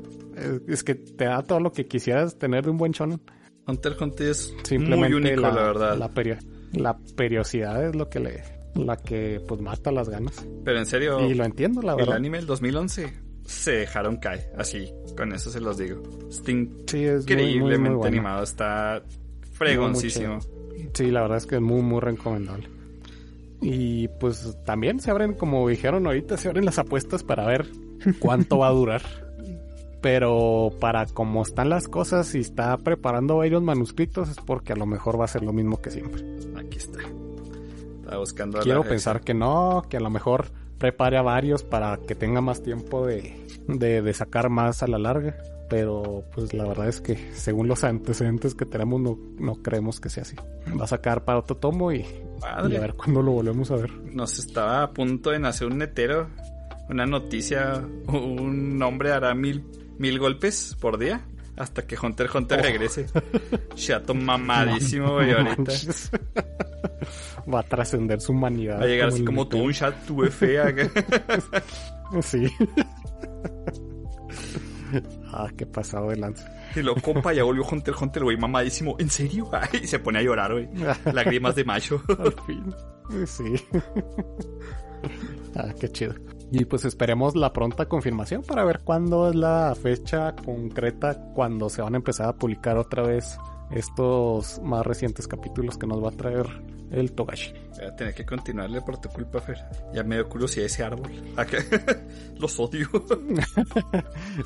es que te da todo lo que quisieras tener de un buen shonen. Hunter Hunter es Simplemente muy único, la, la, verdad. La, perio- la periodicidad es lo que le, la que pues mata las ganas. Pero en serio, Y lo entiendo, la el verdad. anime del 2011 se dejaron caer. Así, con eso se los digo. Está Sí, es muy, muy, increíblemente muy bueno. animado. Está fregoncísimo. Sí, la verdad es que es muy, muy recomendable. Y pues también se abren, como dijeron ahorita, se abren las apuestas para ver cuánto va a durar. Pero para cómo están las cosas y está preparando varios manuscritos es porque a lo mejor va a ser lo mismo que siempre. Aquí está. Estaba buscando a Quiero pensar que no, que a lo mejor prepare a varios para que tenga más tiempo de, de, de sacar más a la larga. Pero pues la verdad es que según los antecedentes que tenemos no, no creemos que sea así. Va a sacar para otro tomo y, a ver cuándo lo volvemos a ver. Nos estaba a punto de nacer un netero. Una noticia. Un hombre hará mil, mil golpes por día. Hasta que Hunter Hunter Oh. regrese. Chato mamadísimo, güey, ahorita. Va a trascender su humanidad. Va a llegar así como todo un chat tu fe acá. Sí. Ah, qué pasado de lanza. Y lo compa, ya volvió Hunter Hunter, güey, mamadísimo. ¿En serio? Ay, y se pone a llorar, güey. Lágrimas de macho. Al fin. Sí. ah, qué chido. Y pues esperemos la pronta confirmación para ver cuándo es la fecha concreta cuando se van a empezar a publicar otra vez estos más recientes capítulos que nos va a traer el Togashi. Voy a tener que continuarle por tu culpa, Fer. Ya me dio curiosidad ese árbol. Los odio.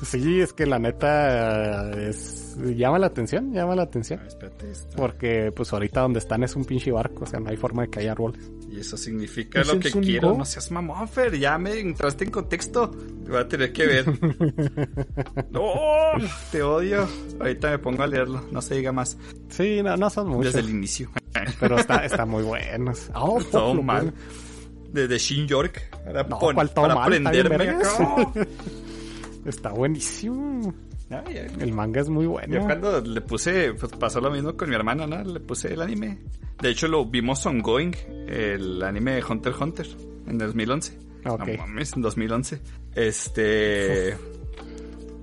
Sí, es que la neta es llama la atención, llama la atención. Ah, espérate. Porque pues ahorita donde están es un pinche barco, o sea, no hay forma de que haya árboles. Y eso significa ¿Ese lo que quiero. go? No seas mamón, Fer. Ya me entraste en contexto. Voy a tener que ver. No, te odio. Ahorita me pongo a leerlo. No se diga más. Sí, no, no son muchos, Desde el inicio. pero está, está muy buenos. Oh, todo mal. bueno. Desde Shin York. Para, No, pon- ¿cuál todo para mal? Aprenderme. Está buenísimo. Ay, ay. El manga es muy Yo bueno. cuando le puse, pues pasó lo mismo con mi hermana, ¿no? Le puse el anime. De hecho, lo vimos ongoing, el anime de Hunter x Hunter, en 2011. Ok. No mames, en 2011. Este...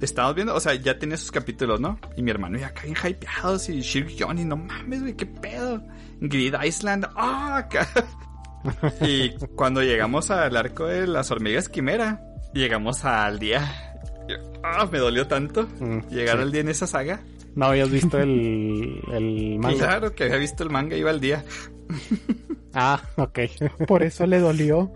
Estábamos viendo, o sea, ya tiene sus capítulos, ¿no? Y mi hermano ya bien hypeados y Shirk Johnny, no mames, güey, qué pedo. Grid Island, ah, y cuando llegamos al arco de las hormigas quimera, llegamos al día. Ah, me dolió tanto Mm, llegar sí. al día en esa saga. No habías visto el, el manga. Claro que había visto el manga, iba al día. Ah, ok. Por eso le dolió.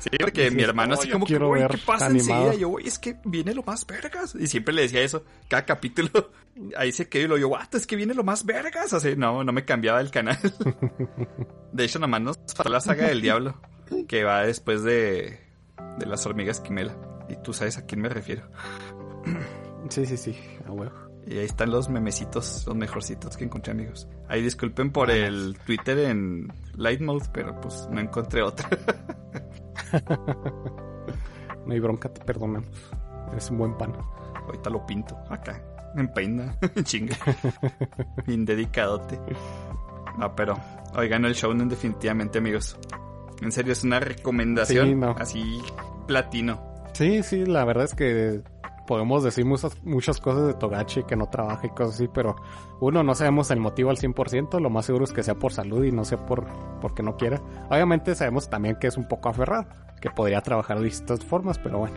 Sí, porque Sí, mi hermano no, así como que, quiero güey, ver ¿qué pasa animado. enseguida? Yo, güey, es que viene lo más vergas. Y siempre le decía eso, cada capítulo. Ahí se quedó y lo yo, what, es que viene lo más vergas. Así, no, no me cambiaba el canal. De hecho, nomás nos faltó la saga del diablo, que va después de, de las hormigas quimela. Y tú sabes a quién me refiero. Sí, sí, sí. A huevo. Y ahí están los memecitos, los mejorcitos que encontré, amigos. Ahí disculpen por el Twitter en Light Mode, pero pues no encontré otra. No hay bronca, te perdonamos. Eres un buen pan. Ahorita lo pinto acá. En peina, chinga. Bien dedicadote. No, pero oigan el shonen definitivamente, amigos. En serio, es una recomendación Sí, no. así platino. Sí, sí, la verdad es que podemos decir muchas, muchas cosas de Togachi que no trabaja y cosas así, pero uno, no sabemos el motivo al 100%, lo más seguro es que sea por salud y no sea por porque no quiera. Obviamente sabemos también que es un poco aferrado, que podría trabajar de distintas formas, pero bueno.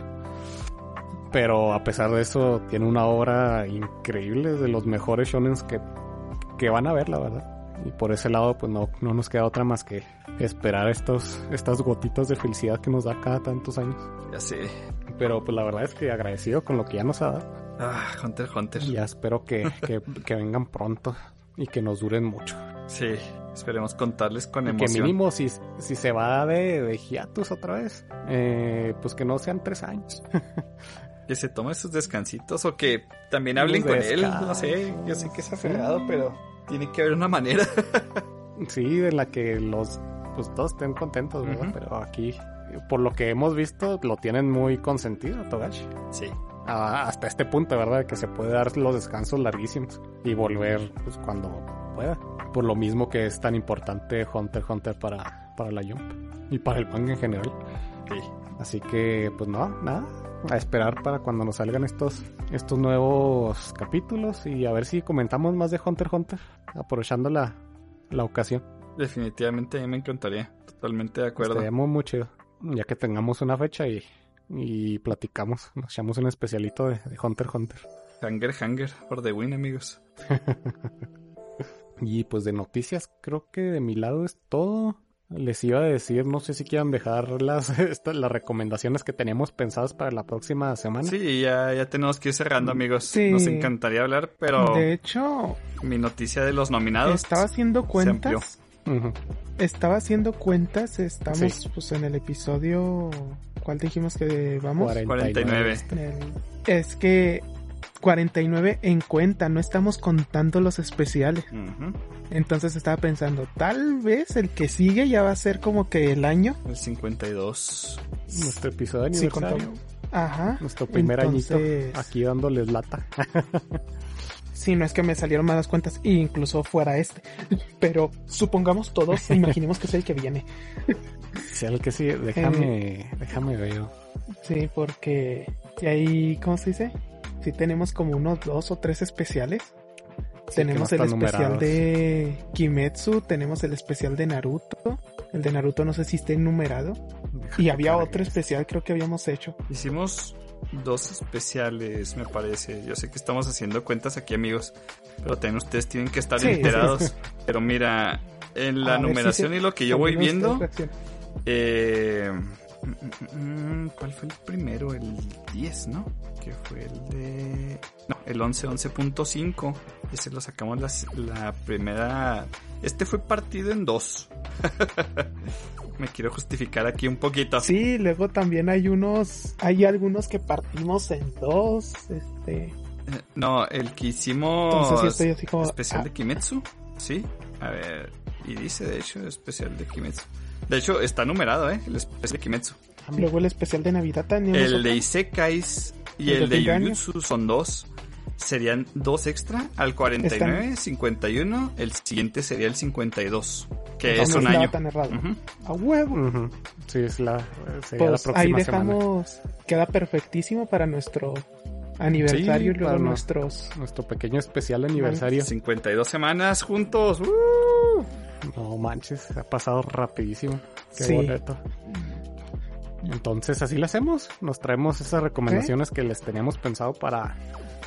Pero a pesar de eso, tiene una obra increíble, de los mejores shonens que, que van a ver, la verdad. Y por ese lado, pues no, no nos queda otra más que esperar estos, estas gotitas de felicidad que nos da cada tantos años. Ya sé. Pero pues la verdad es que agradecido con lo que ya nos ha dado. Ah, Hunter Hunter. Ya espero que, que, que vengan pronto y que nos duren mucho. Sí. Esperemos contarles con Y que emoción. mínimo si, si se va de, de hiatus otra vez, eh, pues que no sean tres años. Que se tome sus descansitos o que también hablen con él. No sé, yo sé que es aferrado, pero tiene que haber una manera. Sí, de la que los pues todos estén contentos, ¿verdad? Pero aquí, por lo que hemos visto, lo tienen muy consentido, Togashi. Sí. Hasta este punto, ¿verdad? Que se puede dar los descansos larguísimos y volver pues cuando pueda. Por lo mismo que es tan importante Hunter Hunter para, para la Jump y para el manga en general. Sí. Así que, pues no, nada. A esperar para cuando nos salgan estos, estos nuevos capítulos y a ver si comentamos más de Hunter x Hunter, aprovechando la, la ocasión. Definitivamente a mí me encantaría. Totalmente de acuerdo. Estaría muy, muy chido. Ya que tengamos una fecha y, y platicamos, nos echamos un especialito de, de Hunter x Hunter. Hanger, hanger, for the win, amigos. Y pues de noticias, creo que de mi lado es todo. Les iba a decir, no sé si quieran dejar las, las recomendaciones que teníamos pensadas para la próxima semana. Sí, ya, ya tenemos que ir cerrando, amigos. Sí. Nos encantaría hablar, pero De hecho, mi noticia de los nominados. estaba haciendo cuentas. Estaba haciendo cuentas. Estamos Sí. pues en el episodio. ¿Cuál dijimos que vamos? 49. En el- Es que 49 en cuenta, no estamos contando los especiales. Entonces estaba pensando, tal vez el que sigue ya va a ser como que el año. El 52. Nuestro episodio Sí, aniversario. Ajá. Nuestro primer Entonces- añito aquí dándoles lata. Sí, no es que me salieron malas cuentas, e incluso fuera este. Pero supongamos todos, imaginemos que es el que viene. Sea el que sí, déjame, déjame ver. Sí, porque y ahí, ¿cómo se dice? Sí tenemos como unos dos o tres especiales. Sí, tenemos no el especial numerados. de Kimetsu, tenemos el especial de Naruto. El de Naruto no sé si esté numerado. Déjame Y había otro especial creo que habíamos hecho. Hicimos dos especiales, me parece. Yo sé que estamos haciendo cuentas aquí, amigos. Pero también ustedes tienen que estar Sí, enterados. Pero mira, en la A ver si numeración se- y lo que yo voy viendo. Eh, ¿Cuál fue el primero? El 10, ¿no? Que fue el de... No, el 11, 11.5. Ese lo sacamos las- la primera... Este fue partido en dos. Me quiero justificar aquí un poquito. Sí, luego también hay unos, hay algunos que partimos en dos, este, Eh, No, el que hicimos... entonces sí estoy así como, especial ah, de Kimetsu. Sí. A ver. Y dice, de hecho, especial de Kimetsu. De hecho, está numerado, ¿eh? El especial de Kimetsu. luego el especial de Navidad también. El de Isekais y El de el de son dos. Serían dos extra al 49, 51. El siguiente sería el 52. Que No es un estaba año. tan errado. Ujú. A huevo. Ujú. Sí, es la, sería la Pues próxima ahí semana. dejamos, queda perfectísimo para nuestro aniversario Sí, y luego para no- nuestros, Nuestro pequeño especial aniversario. 52 semanas juntos. ¡Uh! No manches, ha pasado rapidísimo. Qué Sí. boleto. Entonces así lo hacemos. Nos traemos esas recomendaciones que les teníamos pensado para,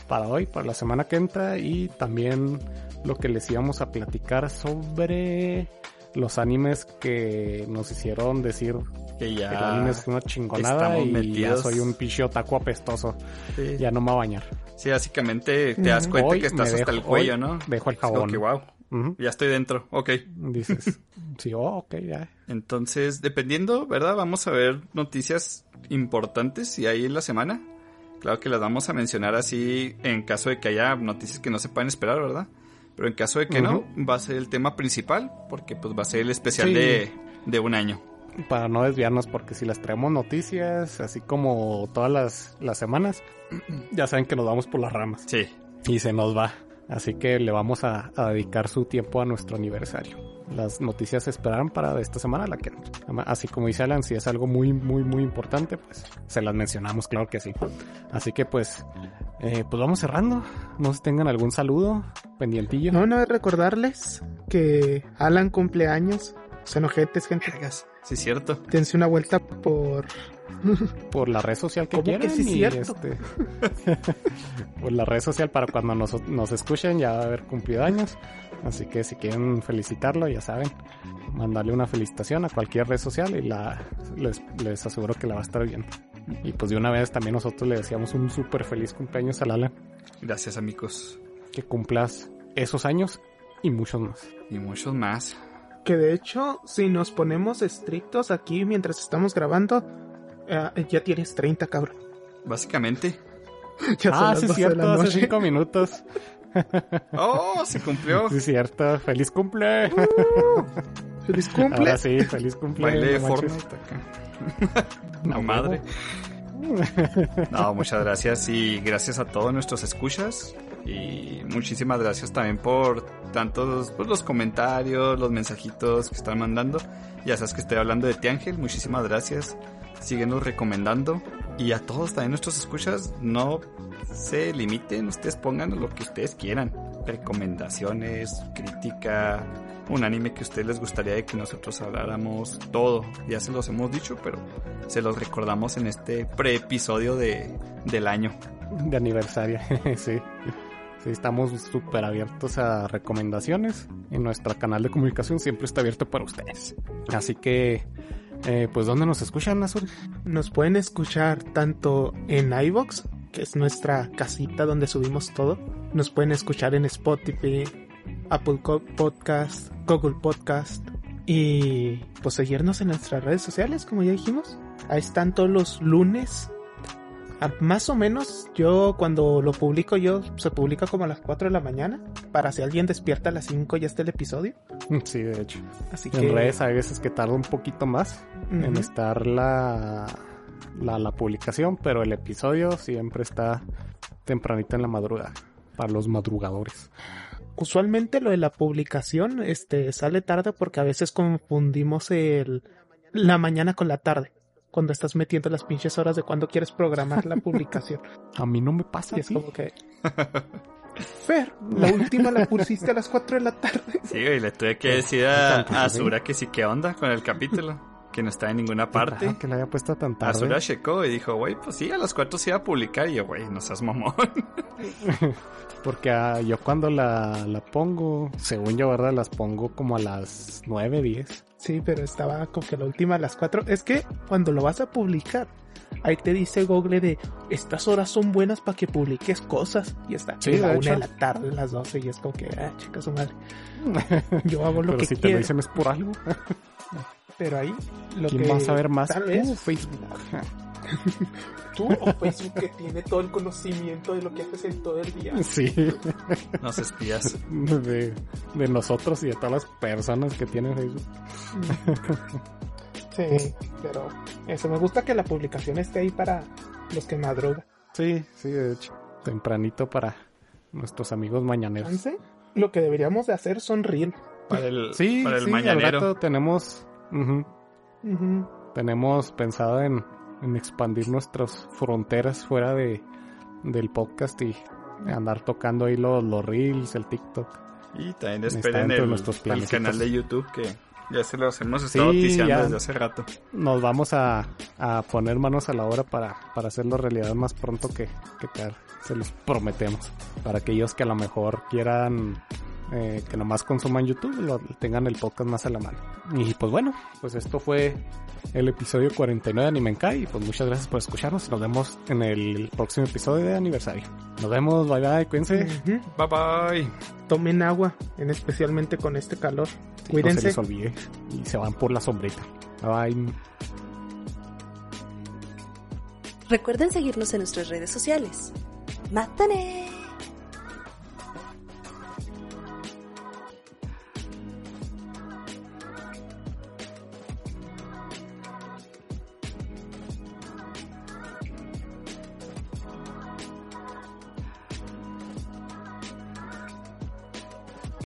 para hoy, para la semana que entra y también lo que les íbamos a platicar sobre los animes que nos hicieron decir Que que el ya. anime es una chingonada y ya metidos. soy un pichi otaku apestoso. Sí, Ya no me voy a bañar. Sí, básicamente te das cuenta Hoy que estás hasta el cuello, hoy ¿no? Dejo el Es como jabón. que, wow, Ya estoy dentro. Ok. Dices, sí, oh, ok, ya. Entonces, dependiendo, ¿verdad? Vamos a ver noticias importantes y ahí en la semana. Claro que las vamos a mencionar así en caso de que haya noticias que no se puedan esperar, ¿verdad? Pero en caso de que no, va a ser el tema principal, porque pues va a ser el especial Sí. de, de un año. para no desviarnos, porque si les traemos noticias, así como todas las, las semanas, ya saben que nos vamos por las ramas Sí, y se nos va. Así que le vamos a, a dedicar su tiempo a nuestro aniversario. Las noticias se esperarán para esta semana, la que así como dice Alan, si es algo muy, muy, muy importante, pues se las mencionamos, claro que sí. Así que pues, eh, pues vamos cerrando. No sé si tengan algún saludo pendientillo. no, no es recordarles que Alan cumpleaños, son ojetes, gente. Sí, cierto. dense una vuelta por, por la red social que ¿Cómo que quieran. sí y, cierto? este, por la red social para cuando nos, nos escuchen ya va a haber cumplido años. Así que si quieren felicitarlo, ya saben, mandarle una felicitación a cualquier red social y la les, les aseguro que la va a estar viendo. Y pues de una vez también nosotros le deseamos un súper feliz cumpleaños a Lala. Gracias, amigos. Que cumplas esos años y muchos más. Y muchos más. Que de hecho, si nos ponemos estrictos aquí mientras estamos grabando, eh, ya tienes 30, cabrón. Básicamente. Ya Ah, sí, es 12 de cierto, hace noche. cinco minutos. ¡Oh! Se cumplió. Sí, cierto. ¡Feliz cumple! Feliz cumple. Ahora sí, feliz cumple. Baile de no manches. Fortnite acá. La A madre. huevo. No, muchas gracias y gracias a todos nuestros escuchas. Y muchísimas gracias también por tantos pues, los comentarios, los mensajitos que están mandando. Ya sabes que estoy hablando de ti, Ángel. Muchísimas gracias. Síguenos recomendando. Y a todos también nuestros escuchas, no se limiten. Ustedes pongan lo que ustedes quieran. Recomendaciones, crítica, un anime que ustedes les gustaría de que nosotros habláramos. Todo. Ya se los hemos dicho, pero se los recordamos en este pre-episodio de, del año. De aniversario, sí. Estamos súper abiertos a recomendaciones. Y nuestro canal de comunicación siempre está abierto para ustedes. Así que, eh, pues, ¿dónde nos escuchan, Azul? Nos pueden escuchar tanto en iVoox, que es nuestra casita donde subimos todo. Nos pueden escuchar en Spotify, Apple Podcast, Google Podcast. Y pues seguirnos en nuestras redes sociales, como ya dijimos. Ahí están todos los lunes. A- más o menos, yo cuando lo publico yo, se publica como a las 4 de la mañana. Para si alguien despierta a las 5 ya está el episodio. Sí, de hecho. Así que... En redes hay veces que tarda un poquito más en estar la, la, la publicación, pero el episodio siempre está tempranito en la madrugada. Para los madrugadores. usualmente lo de la publicación este sale tarde porque a veces confundimos el la mañana con la tarde cuando estás metiendo las pinches horas de cuando quieres programar la publicación A mí no me pasa y es así. como que Fer, la última la pusiste a las 4 de la tarde. Sí, y le tuve que decir a. Azura que sí, ¿qué onda con el capítulo? Que no está en ninguna parte. Que la haya puesto tan tarde. Azura checó y dijo, güey, pues sí, a las 4 se iba a publicar. Y yo, güey, no seas mamón. Porque ah, yo cuando la, la pongo, según yo, ¿verdad? Las pongo como a las 9, 10. Sí, pero estaba como que la última a las 4. Es que cuando lo vas a publicar, ahí te dice Google de estas horas son buenas para que publiques cosas. Y está Sí, la de 1 de la tarde, las 12. Y es como que, ah, chica su madre. Yo hago lo Pero que si te lo dicen es por algo. Pero ahí, lo ¿Quién que va a saber más? Tal vez Facebook. Tú o Facebook que tiene todo el conocimiento de lo que haces en todo el día. Sí, Nos espías. de, de nosotros y de todas las personas que tienen Facebook. Sí, pero eso me gusta que la publicación esté ahí para los que madrugan. Sí, sí, de hecho. Tempranito para nuestros amigos mañaneros. Lo que deberíamos de hacer son reel. Para el, Sí, para el sí, al mañanero. rato tenemos, tenemos pensado en, en expandir nuestras fronteras fuera de del podcast y andar tocando ahí los, los reels, el TikTok. Y también esperen el, nuestros el canal de YouTube que ya se los hemos estado Sí, noticiando desde hace rato. Nos vamos a, a poner manos a la obra para, para hacerlo realidad más pronto que, que tarde. Se los prometemos. Para aquellos que a lo mejor quieran eh, que nomás consuman YouTube, lo, tengan el podcast más a la mano. Y pues bueno, pues esto fue el episodio 49 de Animenkai. Y pues muchas gracias por escucharnos. Nos vemos en el próximo episodio de aniversario. Nos vemos, bye bye, cuídense. Bye bye. Tomen agua, en especialmente con este calor. Sí, No se Cuídense. les olvide. Y se van por la sombrita. Bye bye. Recuerden seguirnos en nuestras redes sociales. ¡Mátane!